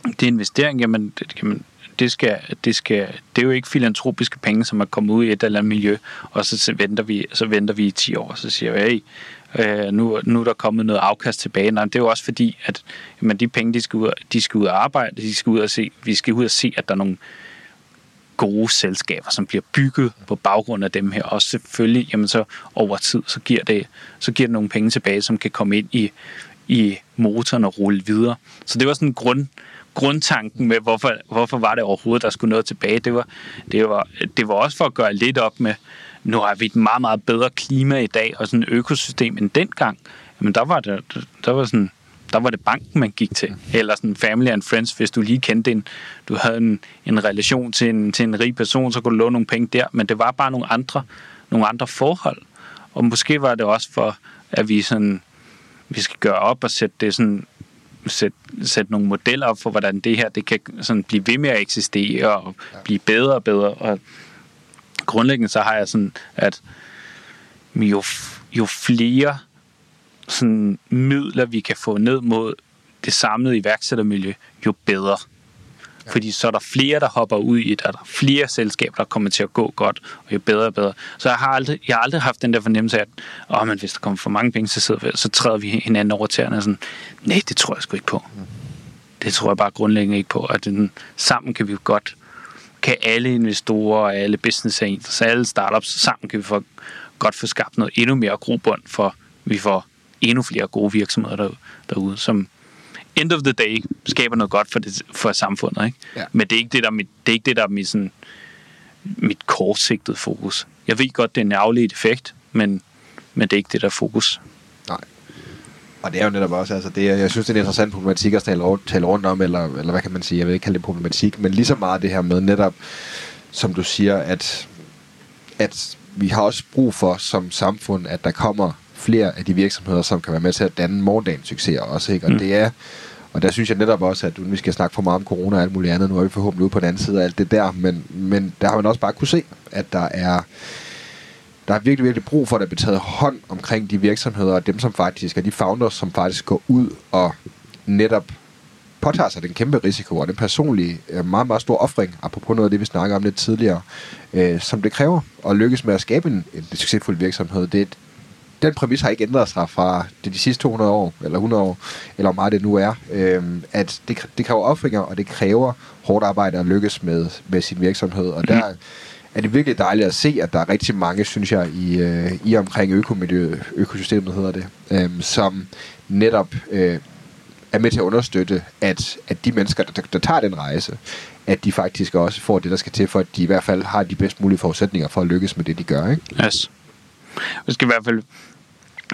C: det investering, jamen, det, jamen det, skal, det, skal, det er jo ikke filantropiske penge, som er kommet ud i et eller andet miljø, og så venter vi, så venter vi i 10 år, og så siger vi, hey, Øh, nu, nu er der kommet noget afkast tilbage. Nej, det er jo også fordi, at jamen, de penge, de skal, ud, de skal ud og arbejde, de skal ud og se, vi skal ud og se, at der er nogle gode selskaber, som bliver bygget på baggrund af dem her. Og selvfølgelig, jamen så over tid, så giver det, så giver det nogle penge tilbage, som kan komme ind i, i motoren og rulle videre. Så det var sådan en grund, grundtanken med, hvorfor, hvorfor var det overhovedet, der skulle noget tilbage. Det var, det, var, det var også for at gøre lidt op med, nu har vi et meget, meget bedre klima i dag, og sådan et økosystem end dengang. Men der var det, der var sådan, der var det banken, man gik til. Eller sådan family and friends, hvis du lige kendte en, du havde en, en relation til en, til en rig person, så kunne du låne nogle penge der. Men det var bare nogle andre, nogle andre forhold. Og måske var det også for, at vi sådan, vi skal gøre op og sætte det sådan, sætte, sætte nogle modeller op for, hvordan det her det kan sådan blive ved med at eksistere og blive bedre og bedre. Og grundlæggende så har jeg sådan, at jo, jo flere sådan midler, vi kan få ned mod det samlede iværksættermiljø, jo bedre. Ja. Fordi så er der flere, der hopper ud i det, og der er flere selskaber, der kommer til at gå godt, og jo bedre og bedre. Så jeg har aldrig, jeg har aldrig haft den der fornemmelse af, at oh, men hvis der kommer for mange penge, så, sidder vi, så træder vi hinanden over tæerne og sådan, nej, det tror jeg sgu ikke på. Mm. Det tror jeg bare grundlæggende ikke på, at den, sammen kan vi godt, kan alle investorer og alle business angels, alle startups, sammen kan vi få, godt få skabt noget endnu mere grobund for, vi får endnu flere gode virksomheder der, derude, som end of the day skaber noget godt for, det, for samfundet. Ikke? Ja. Men det er ikke det, der er mit, det er ikke det, der er mit, sådan, mit kortsigtede fokus. Jeg ved godt, det er en afledt effekt, men, men det er ikke det, der er fokus.
B: Nej. Og det er jo netop også, altså det, jeg synes, det er en interessant problematik at tale, tale rundt om, eller, eller hvad kan man sige, jeg vil ikke kalde det problematik, men lige så meget det her med netop, som du siger, at, at vi har også brug for som samfund, at der kommer flere af de virksomheder, som kan være med til at danne morgendagens succeser også. Ikke? Og mm. det er og der synes jeg netop også, at vi skal snakke for meget om corona og alt muligt andet. Nu er vi forhåbentlig ude på den anden side af alt det der. Men, men der har man også bare kunne se, at der er, der er virkelig, virkelig brug for, at der bliver taget hånd omkring de virksomheder, og dem som faktisk er de founders, som faktisk går ud og netop påtager sig den kæmpe risiko og den personlige, øh, meget, meget store offring, apropos noget af det, vi snakker om lidt tidligere, øh, som det kræver at lykkes med at skabe en, en succesfuld virksomhed. Det, den præmis har ikke ændret sig fra de, de sidste 200 år, eller 100 år, eller hvor meget det nu er, øh, at det, det kræver opfringer, og det kræver hårdt arbejde at lykkes med, med sin virksomhed. Og der er det virkelig dejligt at se, at der er rigtig mange, synes jeg, i, øh, i omkring økomiljøet, økosystemet hedder det, øh, som netop øh, er med til at understøtte, at, at de mennesker, der, der tager den rejse, at de faktisk også får det, der skal til, for at de i hvert fald har de bedst mulige forudsætninger for at lykkes med det, de gør. Ikke?
C: Yes. Vi skal i hvert fald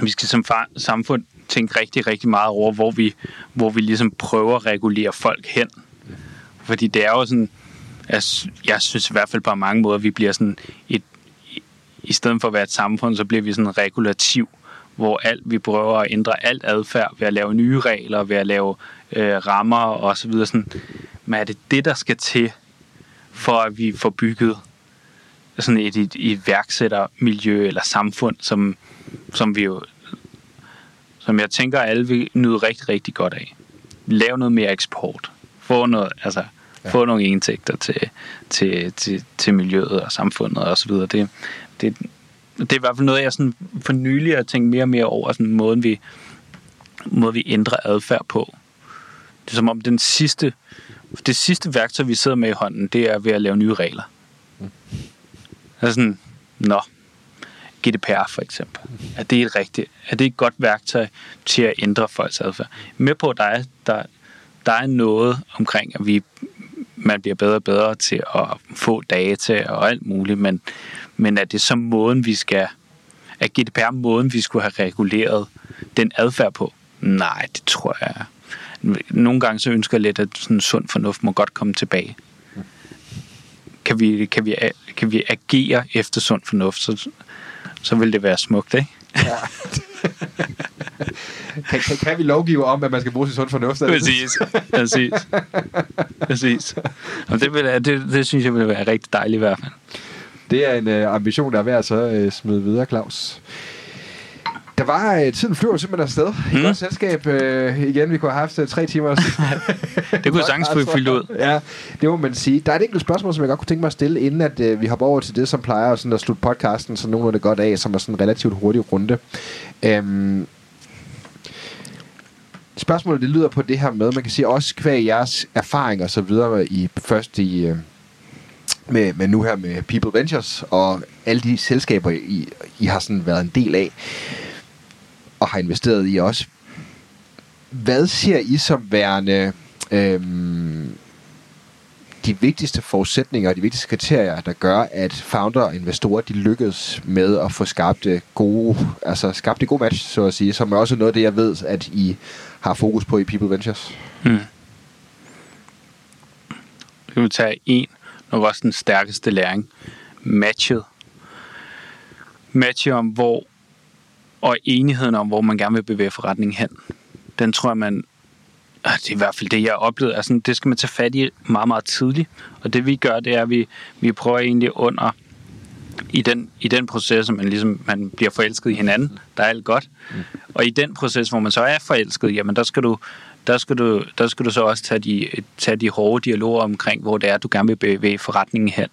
C: vi skal som samfund tænke rigtig, rigtig meget over, hvor vi, hvor vi ligesom prøver at regulere folk hen. Fordi det er jo sådan, jeg, jeg synes i hvert fald på mange måder, at vi bliver sådan et, i stedet for at være et samfund, så bliver vi sådan regulativ, hvor alt, vi prøver at ændre alt adfærd ved at lave nye regler, ved at lave øh, rammer og så videre. Sådan. Men er det det, der skal til, for at vi får bygget sådan et, et, et værksættermiljø eller samfund, som, som vi jo som jeg tænker, alle vil nyde rigtig, rigtig godt af. Lav noget mere eksport. Få noget, altså, ja. få nogle indtægter til, til, til, til miljøet og samfundet og så videre. Det, det, det er i hvert fald noget, jeg sådan for nylig har tænkt mere og mere over, sådan måden vi, måde vi ændrer adfærd på. Det er som om den sidste, det sidste værktøj, vi sidder med i hånden, det er ved at lave nye regler. Mm. Så sådan, nå, GDPR for eksempel. Er det et rigtigt, er det et godt værktøj til at ændre folks adfærd? Med på, at der er, der, der er noget omkring, at vi, man bliver bedre og bedre til at få data og alt muligt, men, men er det så måden, vi skal, er GDPR måden, vi skulle have reguleret den adfærd på? Nej, det tror jeg. Nogle gange så ønsker jeg lidt, at sådan sund fornuft må godt komme tilbage. Kan vi, kan vi, kan vi agere efter sund fornuft, så, så vil det være smukt, ikke? Ja. [laughs]
B: kan, kan, kan vi lovgive om, at man skal bruge sin sund fornuft?
C: Præcis. Præcis. Præcis. Og det, vil, det, det synes jeg vil være rigtig dejligt i hvert fald.
B: Det er en uh, ambition, der er værd at så uh, smide videre, Claus. Der var øh, tiden flyver simpelthen afsted. Mm. I godt selskab øh, igen. Vi kunne have haft øh, tre timer. [laughs]
C: Det kunne sagtens få fyldt ud.
B: Ja, det må man sige. Der er et enkelt spørgsmål, som jeg godt kunne tænke mig at stille, inden at øh, vi hopper over til det, som plejer sådan at slutte podcasten så nogenlunde godt af, som er sådan en relativt hurtig runde. Øhm, spørgsmålet det lyder på det her med, man kan sige også kvæg jeres erfaring og så videre i først i øh, med, med nu her med People Ventures og alle de selskaber I, I har sådan været en del af og har investeret i også. Hvad ser I som værende øhm, de vigtigste forudsætninger og de vigtigste kriterier, der gør, at founder og investorer de lykkes med at få skabt det gode, altså skabt det gode match, så at sige, som er også noget af det, jeg ved, at I har fokus på i People Ventures.
C: Hmm. Vi vil tage en, nok også den stærkeste læring. Matchet. Matchet om, hvor og enigheden om, hvor man gerne vil bevæge forretningen hen. Den tror jeg, man ah, det er i hvert fald det, jeg har oplevet. Altså, det skal man tage fat i meget, meget tidligt. Og det vi gør, det er, at vi, vi prøver egentlig under i den, i den proces, man ligesom man bliver forelsket i hinanden, der er alt godt. Og i den proces, hvor man så er forelsket, jamen der skal du, der skal du, der skal du så også tage de, tage de hårde dialoger omkring, hvor det er, du gerne vil bevæge forretningen hen.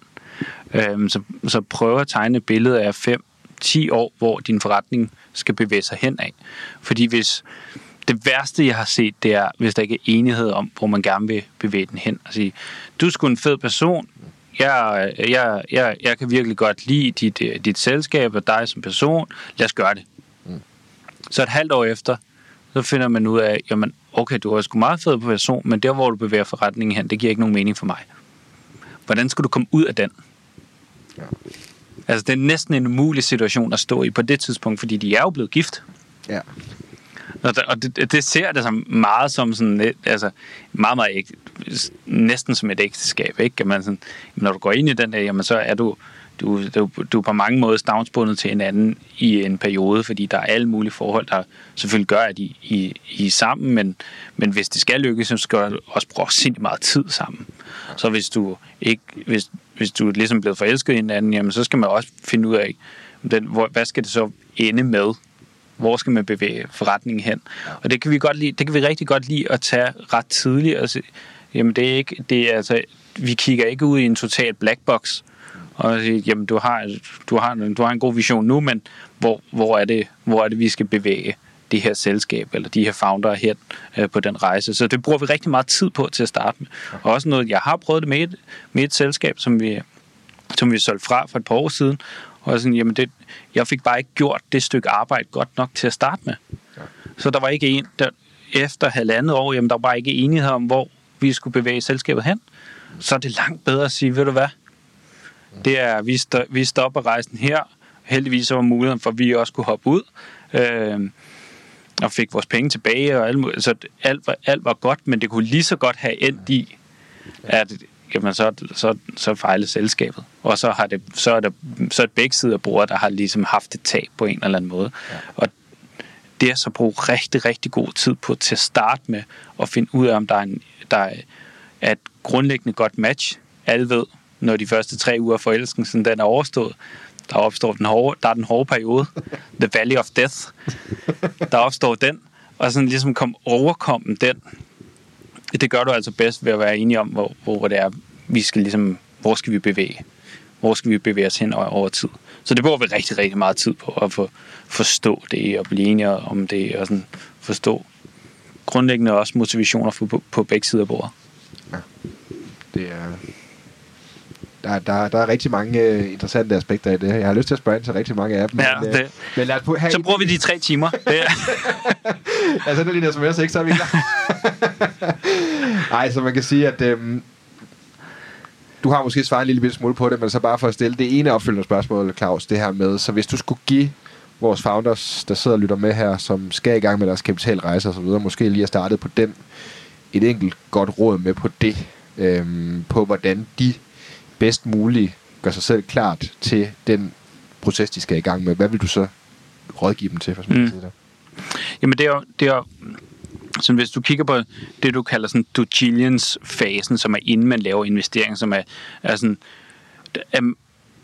C: Øhm, så, så prøv at tegne et billede af 5-10 år, hvor din forretning skal bevæge sig hen af. Fordi hvis det værste, jeg har set, det er, hvis der ikke er enighed om, hvor man gerne vil bevæge den hen. Altså, du er sgu en fed person, jeg, jeg, jeg, jeg kan virkelig godt lide dit, øh, dit selskab og dig som person. Lad os gøre det. Mm. Så et halvt år efter, så finder man ud af, jamen, okay, du er sgu meget fed på person, men der, hvor du bevæger forretningen hen, det giver ikke nogen mening for mig. Hvordan skal du komme ud af den? Ja. Altså, det er næsten en umulig situation at stå i på det tidspunkt, fordi de er jo blevet gift.
B: Ja.
C: Og det, det ser det som meget som sådan, altså meget, meget ikke, næsten som et ægteskab, ikke? At man sådan, når du går ind i den der, jamen så er du, du, du, du er på mange måder stavnsbundet til hinanden i en periode, fordi der er alle mulige forhold, der selvfølgelig gør, at I, I, I er sammen, men, men hvis det skal lykkes, så skal du også bruge sindssygt meget tid sammen. Så hvis du ikke, hvis, hvis du ligesom er ligesom blevet forelsket i hinanden, jamen så skal man også finde ud af, den, hvor, hvad skal det så ende med? hvor skal man bevæge forretningen hen? Og det kan vi godt lide, det kan vi rigtig godt lide at tage ret tidligt og se, jamen det er ikke, det er altså, vi kigger ikke ud i en total black box og sige, jamen du har, du har, du har en god vision nu, men hvor, hvor, er det, hvor er det, vi skal bevæge det her selskab, eller de her founder hen øh, på den rejse. Så det bruger vi rigtig meget tid på til at starte med. Og også noget, jeg har prøvet det med et, med et selskab, som vi, som vi solgte fra for et par år siden, og sådan, jamen det, jeg fik bare ikke gjort det stykke arbejde godt nok til at starte med. Ja. Så der var ikke en, der efter halvandet år, jamen der var bare ikke enighed om, hvor vi skulle bevæge selskabet hen. Så er det langt bedre at sige, ved du hvad, det er, vi, st- vi stopper rejsen her. Heldigvis var muligheden for, at vi også kunne hoppe ud. Øh, og fik vores penge tilbage, og alt, så alt var, alt var godt, men det kunne lige så godt have endt i, at jamen så, så, så fejlede selskabet. Og så, har det, så er det så er det begge sider af bordet, der har ligesom haft et tab på en eller anden måde. Ja. Og det er så bruge rigtig, rigtig god tid på til at starte med at finde ud af, om der er, en, der er et grundlæggende godt match. Alle ved, når de første tre uger af forelskelsen den er overstået, der opstår den hårde, der er den hårde periode, the valley of death, der opstår den, og sådan ligesom kom overkomme den, det gør du altså bedst ved at være enige om, hvor, hvor, hvor det er, vi skal ligesom, hvor skal vi bevæge? Hvor skal vi bevæge os hen over, over tid? Så det bruger vi rigtig, rigtig meget tid på at få, forstå det, og blive enige om det, og sådan forstå grundlæggende også motivationer på, på, på begge sider af bordet. Ja,
B: det er, der, der, der er rigtig mange uh, interessante aspekter i det her. Jeg har lyst til at spørge ind til rigtig mange af dem.
C: Ja, men, øh, det. men lad os på, så bruger vi de tre timer. [laughs]
B: altså, det er lige sms, ikke? Så er vi klar. [laughs] Nej, så man kan sige, at øhm, du har måske svaret en lille smule på det, men så bare for at stille det ene opfølgende spørgsmål, Claus, det her med, så hvis du skulle give vores founders, der sidder og lytter med her, som skal i gang med deres kapitalrejse og så videre, måske lige har startet på den, et enkelt godt råd med på det, øhm, på hvordan de bedst muligt gør sig selv klart til den proces, de skal i gang med. Hvad vil du så rådgive dem til, hvis man mm. det?
C: Jamen det er jo, det er jo så hvis du kigger på det, du kalder sådan due diligence-fasen, som er inden man laver investering, som er, er sådan, er,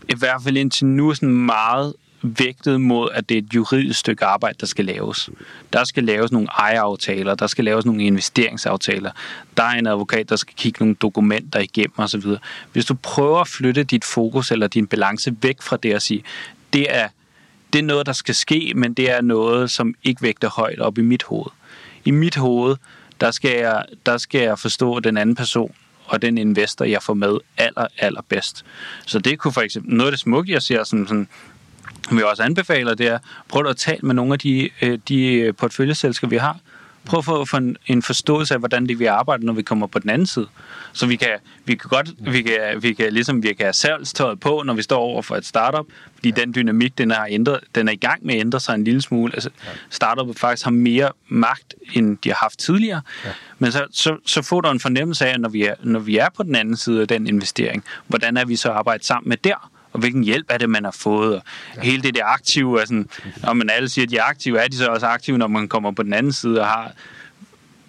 C: i hvert fald indtil nu sådan meget vægtet mod, at det er et juridisk stykke arbejde, der skal laves. Der skal laves nogle ejeraftaler, der skal laves nogle investeringsaftaler. Der er en advokat, der skal kigge nogle dokumenter igennem osv. Hvis du prøver at flytte dit fokus eller din balance væk fra det at sige, det er, det er noget, der skal ske, men det er noget, som ikke vægter højt op i mit hoved. I mit hoved, der skal jeg, der skal jeg forstå den anden person og den investor, jeg får med aller, aller bedst. Så det kunne for eksempel, noget af det smukke, jeg ser, som sådan, som vi også anbefaler, det er, prøv at tale med nogle af de, øh, de portføljeselskaber, vi har. Prøv at få en, forståelse af, hvordan det vi arbejder, når vi kommer på den anden side. Så vi kan, vi kan godt, vi kan, vi kan ligesom, vi kan have salgstøjet på, når vi står over for et startup, fordi ja. den dynamik, den er, ændret, den er i gang med at ændre sig en lille smule. Altså, ja. startup faktisk har mere magt, end de har haft tidligere. Ja. Men så, så, så får du en fornemmelse af, når vi, er, når vi er på den anden side af den investering, hvordan er vi så arbejde sammen med der? Og hvilken hjælp er det, man har fået, og ja. hele det der aktive, er sådan, når man alle siger, at de er aktive, er de så også aktive, når man kommer på den anden side og har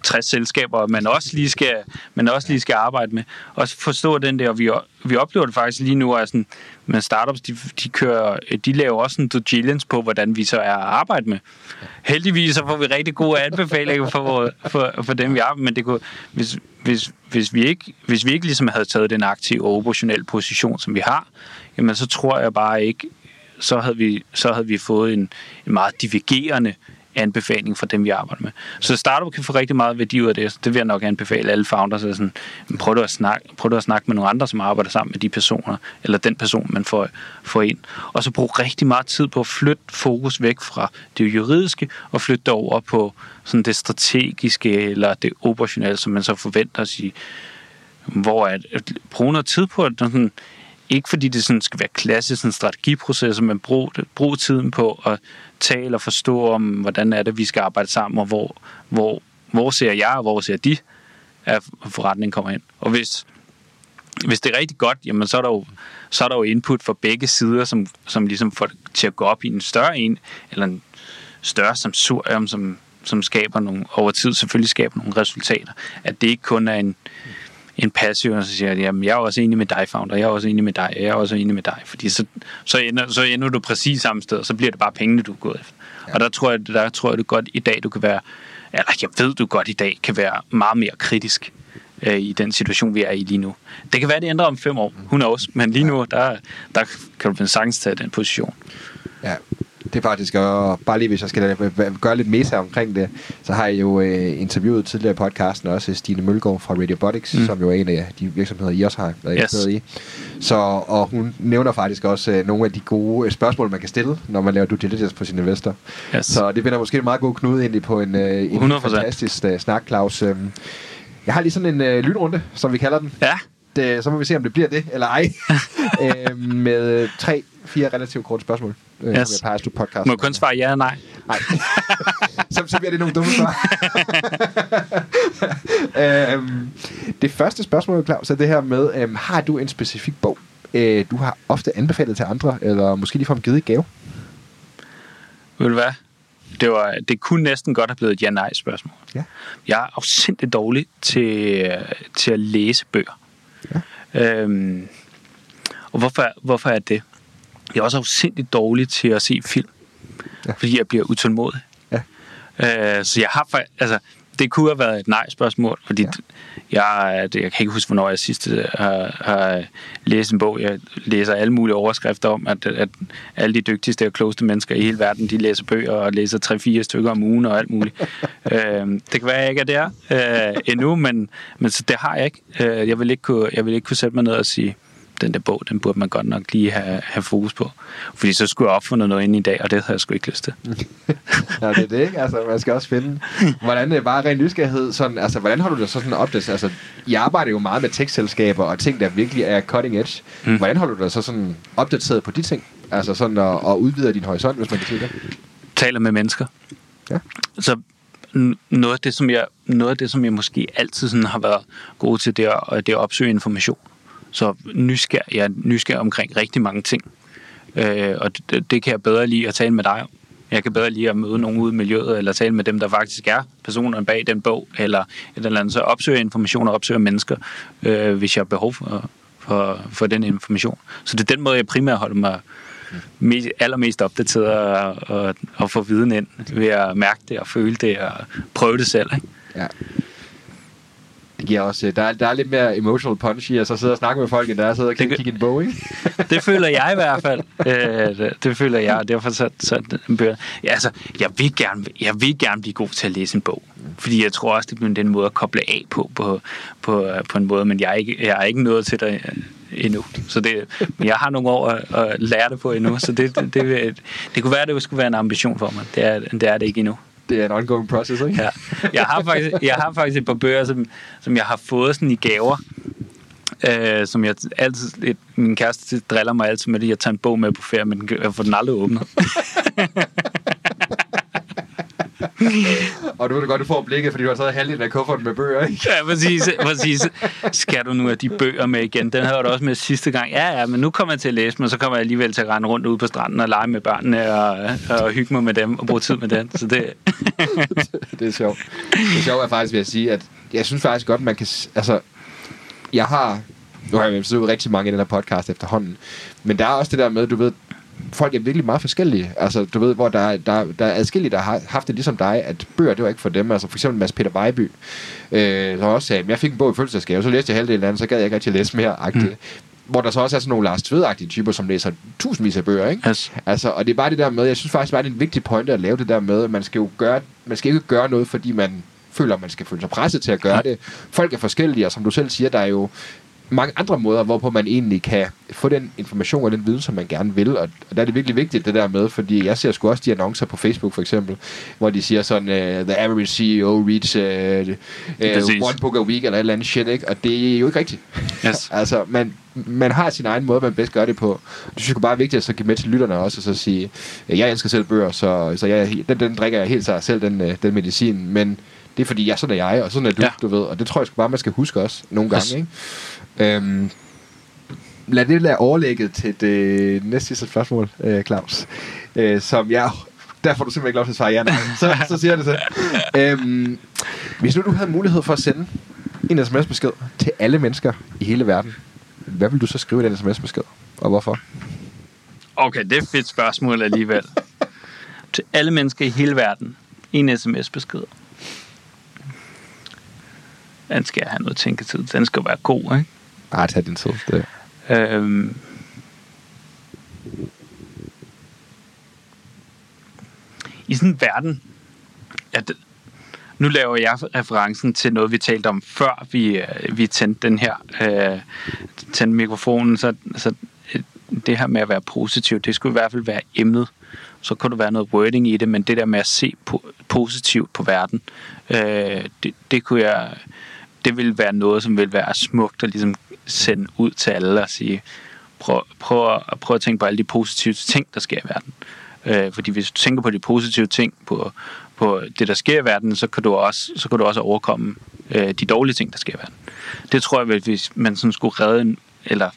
C: 60 selskaber, man også lige skal, man også lige skal arbejde med. Og forstå den der, og vi, vi oplever det faktisk lige nu, at sådan, men startups, de, de, kører, de laver også en due diligence på, hvordan vi så er at arbejde med. Heldigvis så får vi rigtig gode anbefalinger for, for, for dem, vi arbejder men det kunne, hvis, hvis, hvis, vi ikke, hvis vi ikke ligesom havde taget den aktive og operationelle position, som vi har, jamen så tror jeg bare ikke, så havde vi, så havde vi fået en, en meget divergerende anbefaling fra dem, vi arbejder med. Så startup kan få rigtig meget værdi ud af det, så det vil jeg nok anbefale alle founders. Så sådan, prøv, du at snakke, prøv du at snakke med nogle andre, som arbejder sammen med de personer, eller den person, man får, får ind. Og så brug rigtig meget tid på at flytte fokus væk fra det juridiske, og flytte det over på sådan det strategiske, eller det operationelle, som man så forventer at sige, hvor at, at bruge noget tid på at sådan, ikke fordi det sådan skal være klassisk en strategiproces, men brug, brug tiden på at tale og forstå om, hvordan er det, vi skal arbejde sammen, og hvor, hvor, hvor ser jeg, og hvor ser de, at forretningen kommer ind. Og hvis, hvis det er rigtig godt, jamen så er der jo, så er der jo input fra begge sider, som, som ligesom får det til at gå op i en større en, eller en større som, som, som skaber nogle, over tid selvfølgelig skaber nogle resultater. At det ikke kun er en, en passiv, og så siger jeg, jamen, jeg er også enig med dig, founder, jeg er også enig med dig, jeg er også enig med dig, fordi så, så, ender, så ender du præcis samme sted, og så bliver det bare pengene, du går efter. Ja. Og der tror jeg, der tror jeg, du godt i dag, du kan være, eller jeg ved, du godt i dag kan være meget mere kritisk øh, i den situation, vi er i lige nu. Det kan være, det ændrer om fem år, hun også, men lige nu, der, der kan du sagtens tage den position.
B: Ja, det er faktisk, og bare lige hvis jeg skal gøre lidt meta omkring det, så har jeg jo øh, interviewet tidligere i podcasten også Stine Mølgaard fra Radiobotics, mm. som jo er en af de virksomheder, I også har været yes. i. Så, og hun nævner faktisk også øh, nogle af de gode øh, spørgsmål, man kan stille, når man laver due diligence på sin investor. Yes. Så det vender måske en meget god knude ind i på en, øh, en fantastisk øh, snak, Claus. Øh, jeg har lige sådan en øh, lynrunde, som vi kalder den.
C: Ja.
B: Det, så må vi se, om det bliver det, eller ej. [laughs] øh, med tre, fire relativt korte spørgsmål
C: øh, yes. som jeg plejer podcast. Må kun svare ja eller nej?
B: Nej. så, så bliver det nogle dumme svar. [laughs] øhm, det første spørgsmål, Claus, er det her med, øhm, har du en specifik bog, øh, du har ofte anbefalet til andre, eller måske ligefrem givet i gave?
C: Ved du hvad? Det, var, det kunne næsten godt have blevet et ja-nej spørgsmål. Ja. Jeg er afsindig dårlig til, til at læse bøger. Ja. Øhm, og hvorfor, hvorfor er det? Jeg er også afsindigt dårlig til at se film, ja. fordi jeg bliver utålmodig. Ja. Øh, så jeg har altså, det kunne have været et nej-spørgsmål, fordi ja. jeg, jeg kan ikke huske, hvornår jeg sidst har, har læst en bog. Jeg læser alle mulige overskrifter om, at, at alle de dygtigste og klogeste mennesker i hele verden, de læser bøger og læser 3-4 stykker om ugen og alt muligt. [laughs] øh, det kan være, at jeg ikke er der øh, endnu, men, men så det har jeg ikke. Øh, jeg, vil ikke kunne, jeg vil ikke kunne sætte mig ned og sige, den der bog, den burde man godt nok lige have, have fokus på. Fordi så skulle jeg opfundet noget ind i dag, og det havde jeg sgu ikke lyst til. [laughs]
B: ja, det er det, ikke? Altså, man skal også finde, hvordan det er bare ren nysgerrighed, sådan, altså, hvordan har du det så sådan opdaget? Altså, I arbejder jo meget med tekstselskaber og ting, der virkelig er cutting edge. Mm. Hvordan har du det så sådan opdateret på de ting? Altså sådan at, at udvide din horisont, hvis man kan sige det?
C: Taler med mennesker. Ja. Så noget af det, som jeg, noget af det, som jeg måske altid sådan har været god til, det er, det er at opsøge information. Så nysgerrig, jeg er nysgerrig omkring rigtig mange ting. Øh, og det, det kan jeg bedre lide at tale med dig om. Jeg kan bedre lide at møde nogen ude i miljøet, eller tale med dem, der faktisk er personerne bag den bog, eller et eller andet. Så opsøge information og opsøge mennesker, øh, hvis jeg har behov for, for, for den information. Så det er den måde, jeg primært holder mig, mest, allermest opdateret og, og, og få viden ind ved at mærke det og føle det og prøve det selv. Ikke?
B: Ja. Det giver også, øh, der, er, der er lidt mere emotional punch i at så sidde og snakke med folk, end der er sidde og kigge,
C: Det
B: kigge en bog, ikke? [laughs]
C: Det føler jeg i hvert fald. Øh, det, det føler jeg, og derfor så, så bøger. Ja, altså, jeg vil, gerne, jeg vil gerne blive god til at læse en bog. Fordi jeg tror også, det bliver den måde at koble af på, på, på, på en måde, men jeg er ikke, jeg er ikke nået til det øh, endnu. Så det, men jeg har nogle år at, at lære det på endnu, så det, det, det, vil- det kunne være, at det skulle være en ambition for mig. Det er det, er det ikke endnu.
B: Det er en ongoing process, ikke?
C: Ja. Jeg har faktisk, jeg har faktisk et par bøger, som, som jeg har fået sådan i gaver. Øh, som jeg altid, et, min kæreste driller mig altid med, at jeg tager en bog med på ferie, men jeg får den aldrig åbnet. [laughs] [laughs]
B: Og du ved da godt, du får blikket, fordi du har taget halvdelen af kufferten med bøger, ikke?
C: Ja, præcis, præcis. Skal du nu have de bøger med igen? Den havde du også med sidste gang. Ja, ja, men nu kommer jeg til at læse dem, og så kommer jeg alligevel til at rende rundt ude på stranden og lege med børnene og, og hygge mig med dem og bruge tid med dem. Så det, [laughs]
B: det er sjovt. Det sjove er faktisk ved at sige, at jeg synes faktisk godt, man kan... Altså, jeg har... Nu har jeg jo siddet rigtig mange i den her podcast efterhånden. Men der er også det der med, du ved, folk er virkelig meget forskellige. Altså, du ved, hvor der, er- der, der er adskillige, der har haft det ligesom dig, at bøger, det var ikke for dem. Altså, for eksempel Mads Peter Vejby, øh, der også sagde, jeg fik en bog i fødselsdagsgave, så læste jeg halvdelen af den, så gad jeg ikke rigtig læse mere. Mm. Hvor der så også er sådan nogle Lars Tved-agtige typer, som læser tusindvis af bøger, ikke?
C: yes.
B: Altså, og det er bare det der med, jeg synes faktisk bare, det er en vigtig pointe at lave det der med, at man skal jo gøre, man skal ikke gøre noget, fordi man føler, man skal føle sig presset til at gøre det. Folk er forskellige, og som du selv siger, der er jo mange andre måder, hvorpå man egentlig kan få den information og den viden, som man gerne vil. Og, og der er det virkelig vigtigt, det der med, fordi jeg ser sgu også de annoncer på Facebook for eksempel, hvor de siger sådan, uh, the average CEO reads uh, uh, one book a week, eller et eller andet shit, ikke? Og det er jo ikke rigtigt.
C: Yes. [laughs]
B: altså, man, man har sin egen måde, man bedst gør det på. Det synes jeg bare er vigtigt at så give med til lytterne også, og så sige, øh, jeg elsker selv bøger, så, så jeg, den, den drikker jeg helt sig selv, den, øh, den medicin, men det er fordi, jeg, sådan er jeg, og sådan er du. Ja. du ved, og det tror jeg sgu bare, man skal huske også nogle gange,
C: Yes.
B: ikke? Øhm, lad det lade overlægget til det næste sidste spørgsmål, øh, Claus, øh, som jeg der får du simpelthen ikke lov til at svare ja, nej. Så, så siger jeg det så. Øhm, hvis nu du havde mulighed for at sende en sms-besked til alle mennesker i hele verden, hvad vil du så skrive i den sms-besked? Og hvorfor?
C: Okay, det er et fedt spørgsmål alligevel. Til alle mennesker i hele verden. En sms-besked. Den skal have noget tænketid. Den skal være god, ikke?
B: Bare tag din tid. Det.
C: Øhm, I sådan en verden, at nu laver jeg referencen til noget, vi talte om før vi, øh, vi tændte den her øh, tændte mikrofonen, så, så øh, det her med at være positiv, det skulle i hvert fald være emnet. Så kunne der være noget wording i det, men det der med at se po- positivt på verden, øh, det, det kunne jeg, det ville være noget, som ville være smukt at ligesom sende ud til alle og sige, prøv, prøv, at, prøv at tænke på alle de positive ting, der sker i verden. Øh, fordi hvis du tænker på de positive ting, på, på det, der sker i verden, så kan du også, så kan du også overkomme øh, de dårlige ting, der sker i verden. Det tror jeg vel, hvis man sådan skulle redde, en, eller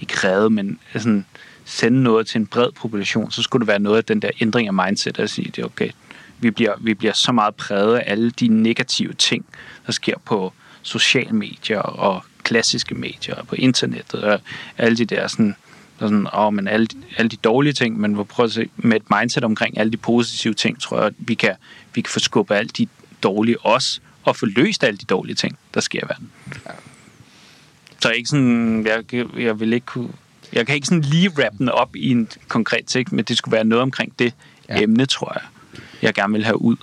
C: ikke redde, men sådan sende noget til en bred population, så skulle det være noget af den der ændring af mindset, at sige, det er okay, vi bliver, vi bliver så meget præget af alle de negative ting, der sker på sociale medier og klassiske medier og på internettet og alle de der sådan, sådan åh, men alle, alle de dårlige ting, men vi prøver at se, med et mindset omkring alle de positive ting, tror jeg, at vi kan, vi kan få skubbet alle de dårlige også, og få løst alle de dårlige ting, der sker i verden. Så ikke sådan, jeg, jeg vil ikke kunne, jeg kan ikke sådan lige rappe den op i en konkret ting, men det skulle være noget omkring det
B: Ja.
C: ja. emne, tror jeg, jeg gerne vil have ud.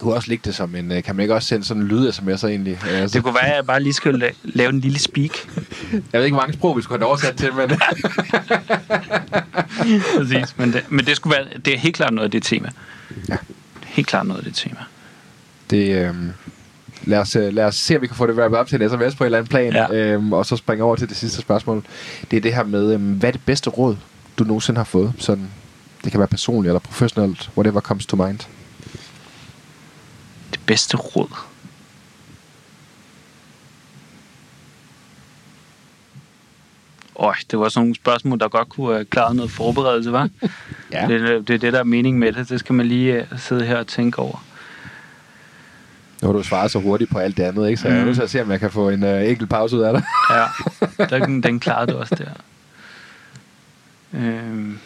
B: Du kunne også lægge det som en... øh, Kan man ikke også sende sådan en lyd-sms'er egentlig? Altså,
C: Det kunne være, at jeg bare lige skulle la- lave en lille speak.
B: jeg ved ikke, hvor mange sprog vi skulle have oversat til, men... [laughs]
C: Præcis. Men det, men det skulle være, det er helt klart noget af det tema.
B: Ja.
C: Helt klart noget af det tema.
B: Det, øhm, lad, os, øh, lad os se, om vi kan få det wrappet op til en sms på en eller anden plan,
C: Ja.
B: øhm, og så springe over til det sidste spørgsmål. Det er det her med, øhm, hvad er det bedste råd, du nogensinde har fået? Sådan, det kan være personligt eller professionelt, whatever comes to mind.
C: Bedste råd. Øj, det var sådan nogle spørgsmål, der godt kunne have klaret noget forberedelse, var? [laughs]
B: Ja.
C: Det, er- det er det, der er mening med det. Det skal man lige uh, sidde her og tænke over.
B: Nu har du svaret så hurtigt på alt det andet, ikke? så jeg er
C: Mm.
B: nødt til at se, om jeg kan få en øh, enkelt pause ud af dig.
C: Ja, den, den klarede du også der. [laughs] Øhm,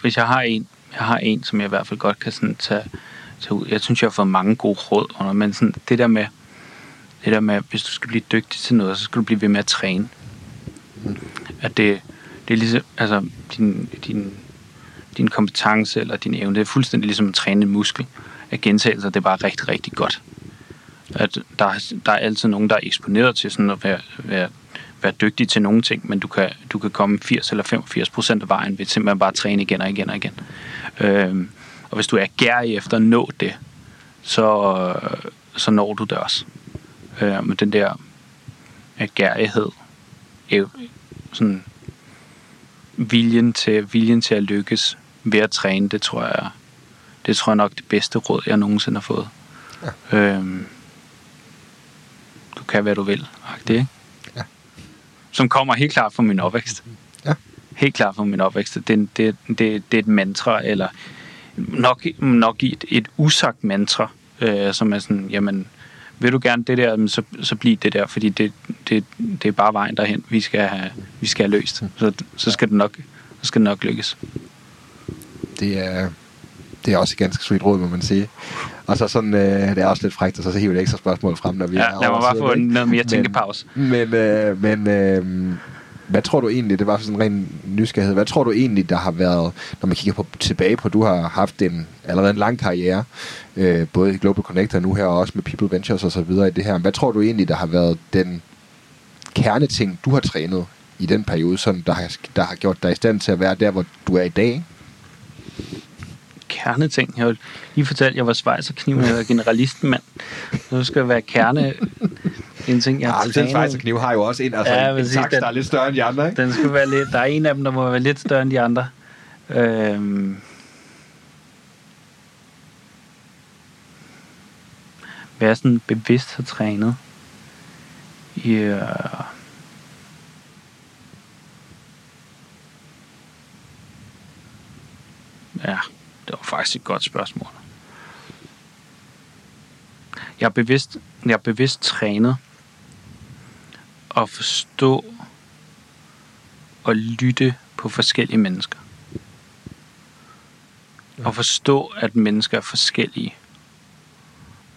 C: hvis jeg har en, jeg har en, som jeg i hvert fald godt kan sådan tage, tage ud. Jeg synes, jeg har fået mange gode råd under, men sådan, det der med, det der med, hvis du skal blive dygtig til noget, så skal du blive ved med at træne. At det, det er ligesom, altså, din, din, din kompetence eller din evne, det er fuldstændig ligesom at træne en muskel. At gentagelser, det er bare rigtig, rigtig godt. At der, er- der er altid nogen, der er eksponeret til sådan at være, være, være dygtig til nogle ting, men du kan, du kan komme 80 eller 85 procent af vejen ved simpelthen bare at træne igen og igen og igen. Øhm, og hvis du er gærig efter at nå det, så, så når du det også. Øh, men den der øh, gærighed, øh, sådan viljen til, viljen til at lykkes ved at træne, det tror jeg, det tror jeg nok det bedste råd, jeg nogensinde har fået. Ja. Øhm, du kan, hvad du vil, det, ikke? Som kommer helt klart fra min opvækst.
B: Ja.
C: Helt klart fra min opvækst. Det, det, det, det er et mantra, eller nok, nok et, et usagt mantra, øh, som er sådan, jamen, vil du gerne det der, så, så bliv det der, fordi det, det, det er bare vejen derhen, vi skal have, vi skal have løst. Så, så skal det nok, så skal det nok lykkes.
B: Det er, det er også et ganske sweet råd, må man sige. Og så sådan, øh, det er også lidt frækt, og så hiver det ekstra spørgsmål frem, når vi
C: Ja,
B: er
C: lad mig bare få
B: ikke?
C: noget mere
B: Men-
C: tænkepause.
B: Men, øh, men øh, hvad tror du egentlig, det var sådan en ren nysgerrighed, hvad tror du egentlig, der har været, når man kigger på, tilbage på, du har haft en allerede en lang karriere, øh, både i Global Connector nu her, og også med People Ventures og så videre i det her. Hvad tror du egentlig, der har været den kerneting, du har trænet i den periode, sådan, der, har, der har gjort dig i stand til at være der, hvor du er i dag?
C: Kerneting. Jeg har lige fortalt, at jeg var svejserkniv, jeg var generalisten, mand. Nu skal jeg være kerne. En ting, jeg har
B: Ja,
C: trænet.
B: svejserkniv har jo også en, altså
C: Ja,
B: en, en saks,
C: den-
B: der er lidt større end de andre, ikke?
C: Den skal være lidt, der er en af dem, der må være lidt større end de andre. Øhm, jeg sådan bevidst har trænet. Ja. Ja, det var faktisk et godt spørgsmål. Jeg er bevidst, jeg er bevidst trænet at forstå og lytte på forskellige mennesker. Og forstå, at mennesker er forskellige.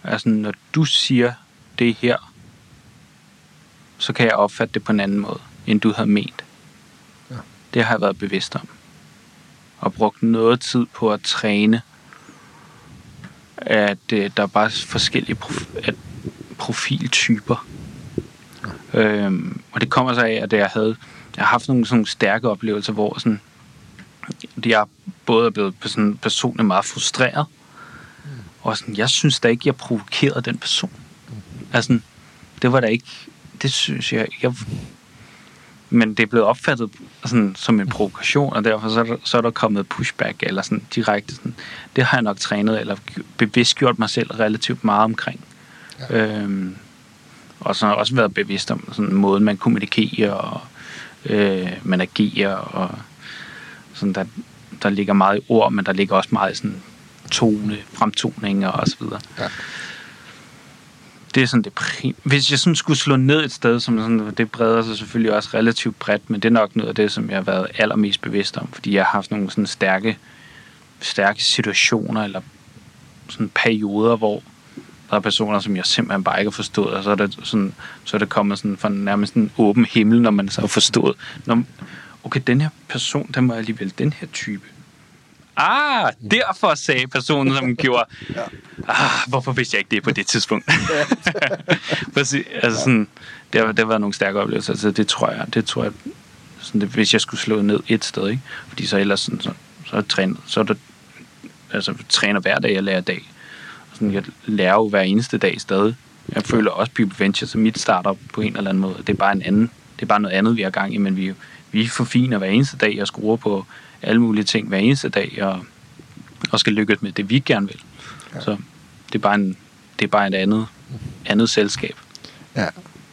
C: Altså, når du siger det her, så kan jeg opfatte det på en anden måde, end du havde ment.
B: Ja.
C: Det har jeg været bevidst om. Og brugt noget tid på at træne, at øh, der er bare forskellige prof- at profiltyper. Øhm, og det kommer så af, at jeg havde jeg har haft nogle sådan stærke oplevelser, hvor sådan, jeg både er blevet sådan personligt meget frustreret, og sådan, jeg synes da ikke, jeg provokerede den person. Altså, det var da ikke, det synes jeg, jeg men det er blevet opfattet sådan, som en provokation, og derfor så er, der, så er der kommet pushback, eller sådan direkte sådan, det har jeg nok trænet, eller bevidst gjort mig selv relativt meget omkring. Ja. Øhm, og så har jeg også været bevidst om sådan måden, man kommunikerer, og øh, man agerer, og sådan, der, der ligger meget i ord, men der ligger også meget i sådan tone, fremtoninger og så videre.
B: Ja.
C: Det er sådan det prim- Hvis jeg sådan skulle slå ned et sted, som sådan, det breder sig selvfølgelig også relativt bredt, men det er nok noget af det, som jeg har været allermest bevidst om, fordi jeg har haft nogle sådan stærke, stærke situationer, eller sådan perioder, hvor der er personer, som jeg simpelthen bare ikke har forstået, og så er det, sådan, så er det kommet sådan fra nærmest en åben himmel, når man så har forstået, når, okay, den her person, den var alligevel den her type. Ah, derfor sagde personen, som gjorde, [laughs] ah, hvorfor vidste jeg ikke det på det tidspunkt? [laughs] Præcis, altså sådan, det har, det har været nogle stærke oplevelser, altså det tror jeg, det tror jeg, sådan det, hvis jeg skulle slå ned et sted, ikke? Fordi så ellers sådan, så, så, er trænet, så er det, altså træner hver dag, jeg lærer dag. Og sådan, jeg lærer jo hver eneste dag stadig. Jeg føler også People Venture som mit startup på en eller anden måde. Det er bare en anden, det er bare noget andet, vi har gang i, men vi, vi forfiner hver eneste dag og skruer på alle mulige ting hver eneste dag, og, og skal lykkes med det, vi gerne vil. Ja. Så det er bare, en, det er bare et andet, andet selskab.
B: Ja.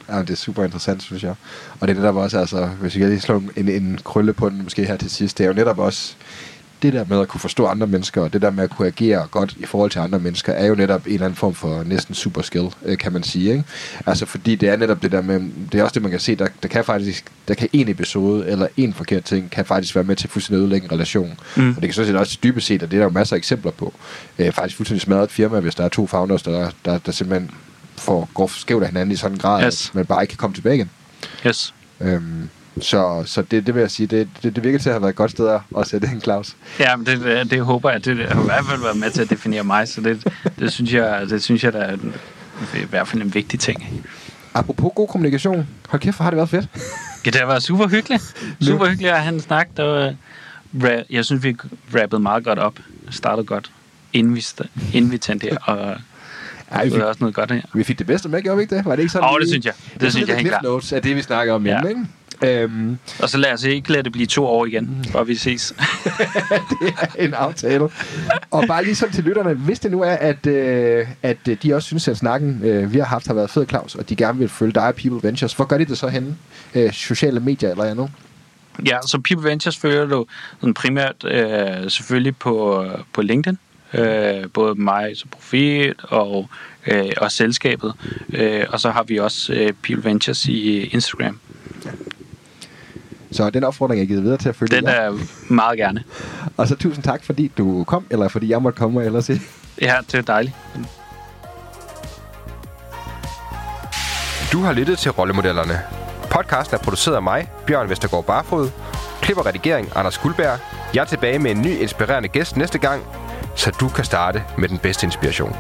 B: ja, det er super interessant, synes jeg. Og det er netop også, altså, hvis jeg lige slår en, en krølle på den måske her til sidst, det er jo netop også det der med at kunne forstå andre mennesker, og det der med at kunne agere godt i forhold til andre mennesker, er jo netop en eller anden form for næsten super skill, øh, kan man sige. Ikke? Altså fordi det er netop det der med, det er også det, man kan se, der, der kan faktisk, der kan en episode, eller en forkert ting, kan faktisk være med til fuldstændig ødelægge en relation. Mm. Og det kan så set også dybest set, og det er der jo masser af eksempler på. Øh, faktisk fuldstændig smadret firma, hvis der er to founders, der, der, der simpelthen får, går skævt af hinanden i sådan en grad,
C: Yes.
B: at man bare ikke kan komme tilbage igen.
C: Yes.
B: Øhm, så så det, det vil jeg sige, det, det, det virker til at have været et godt sted at- sætte en Claus.
C: Ja, men det, det, håber jeg. Det har i hvert fald været med til at definere mig, så det, det synes jeg, det synes jeg, der er en, i hvert fald en vigtig ting.
B: Apropos god kommunikation, hold kæft, har det været fedt.
C: Ja, det har været super hyggeligt. Super hyggeligt at have en snak. Der var, ra- jeg synes, vi rappede meget godt op. Startede godt, inden vi, inden vi tændte her. Og
B: Ej, vi,
C: det
B: fik,
C: var også noget godt her.
B: vi fik det bedste med, gjorde vi ikke det? Var det ikke sådan?
C: Åh, det
B: lige-
C: synes jeg. Det
B: Det, synes
C: jeg helt klart.
B: Notes af det, vi snakker om
C: Ja.
B: ja. ikke? Øhm,
C: Og så lad os ikke lade det blive to år igen, for vi ses. [laughs]
B: det er en aftale. Og bare lige sådan til lytterne, hvis det nu er, at, øh, at øh, de også synes, at snakken, øh, vi har haft, har været fed, Claus, og de gerne vil følge dig og People Ventures, hvor gør de det så henne? Øh, sociale medier eller andet?
C: Ja, så People Ventures følger du sådan primært øh, selvfølgelig på, på LinkedIn. Øh, både mig som profil og, øh, og selskabet. Øh, og så har vi også øh, People Ventures i Instagram.
B: Så den opfordring er givet videre til at følge
C: Den
B: jer.
C: er meget gerne.
B: Og så tusind tak, fordi du kom, eller fordi jeg måtte komme og ellers se.
C: Ja, det er dejligt.
A: Du har lyttet til Rollemodellerne. Podcasten er produceret af mig, Bjørn Vestergaard Barfod. Klip og redigering, Anders Guldberg. Jeg er tilbage med en ny inspirerende gæst næste gang, så du kan starte med den bedste inspiration.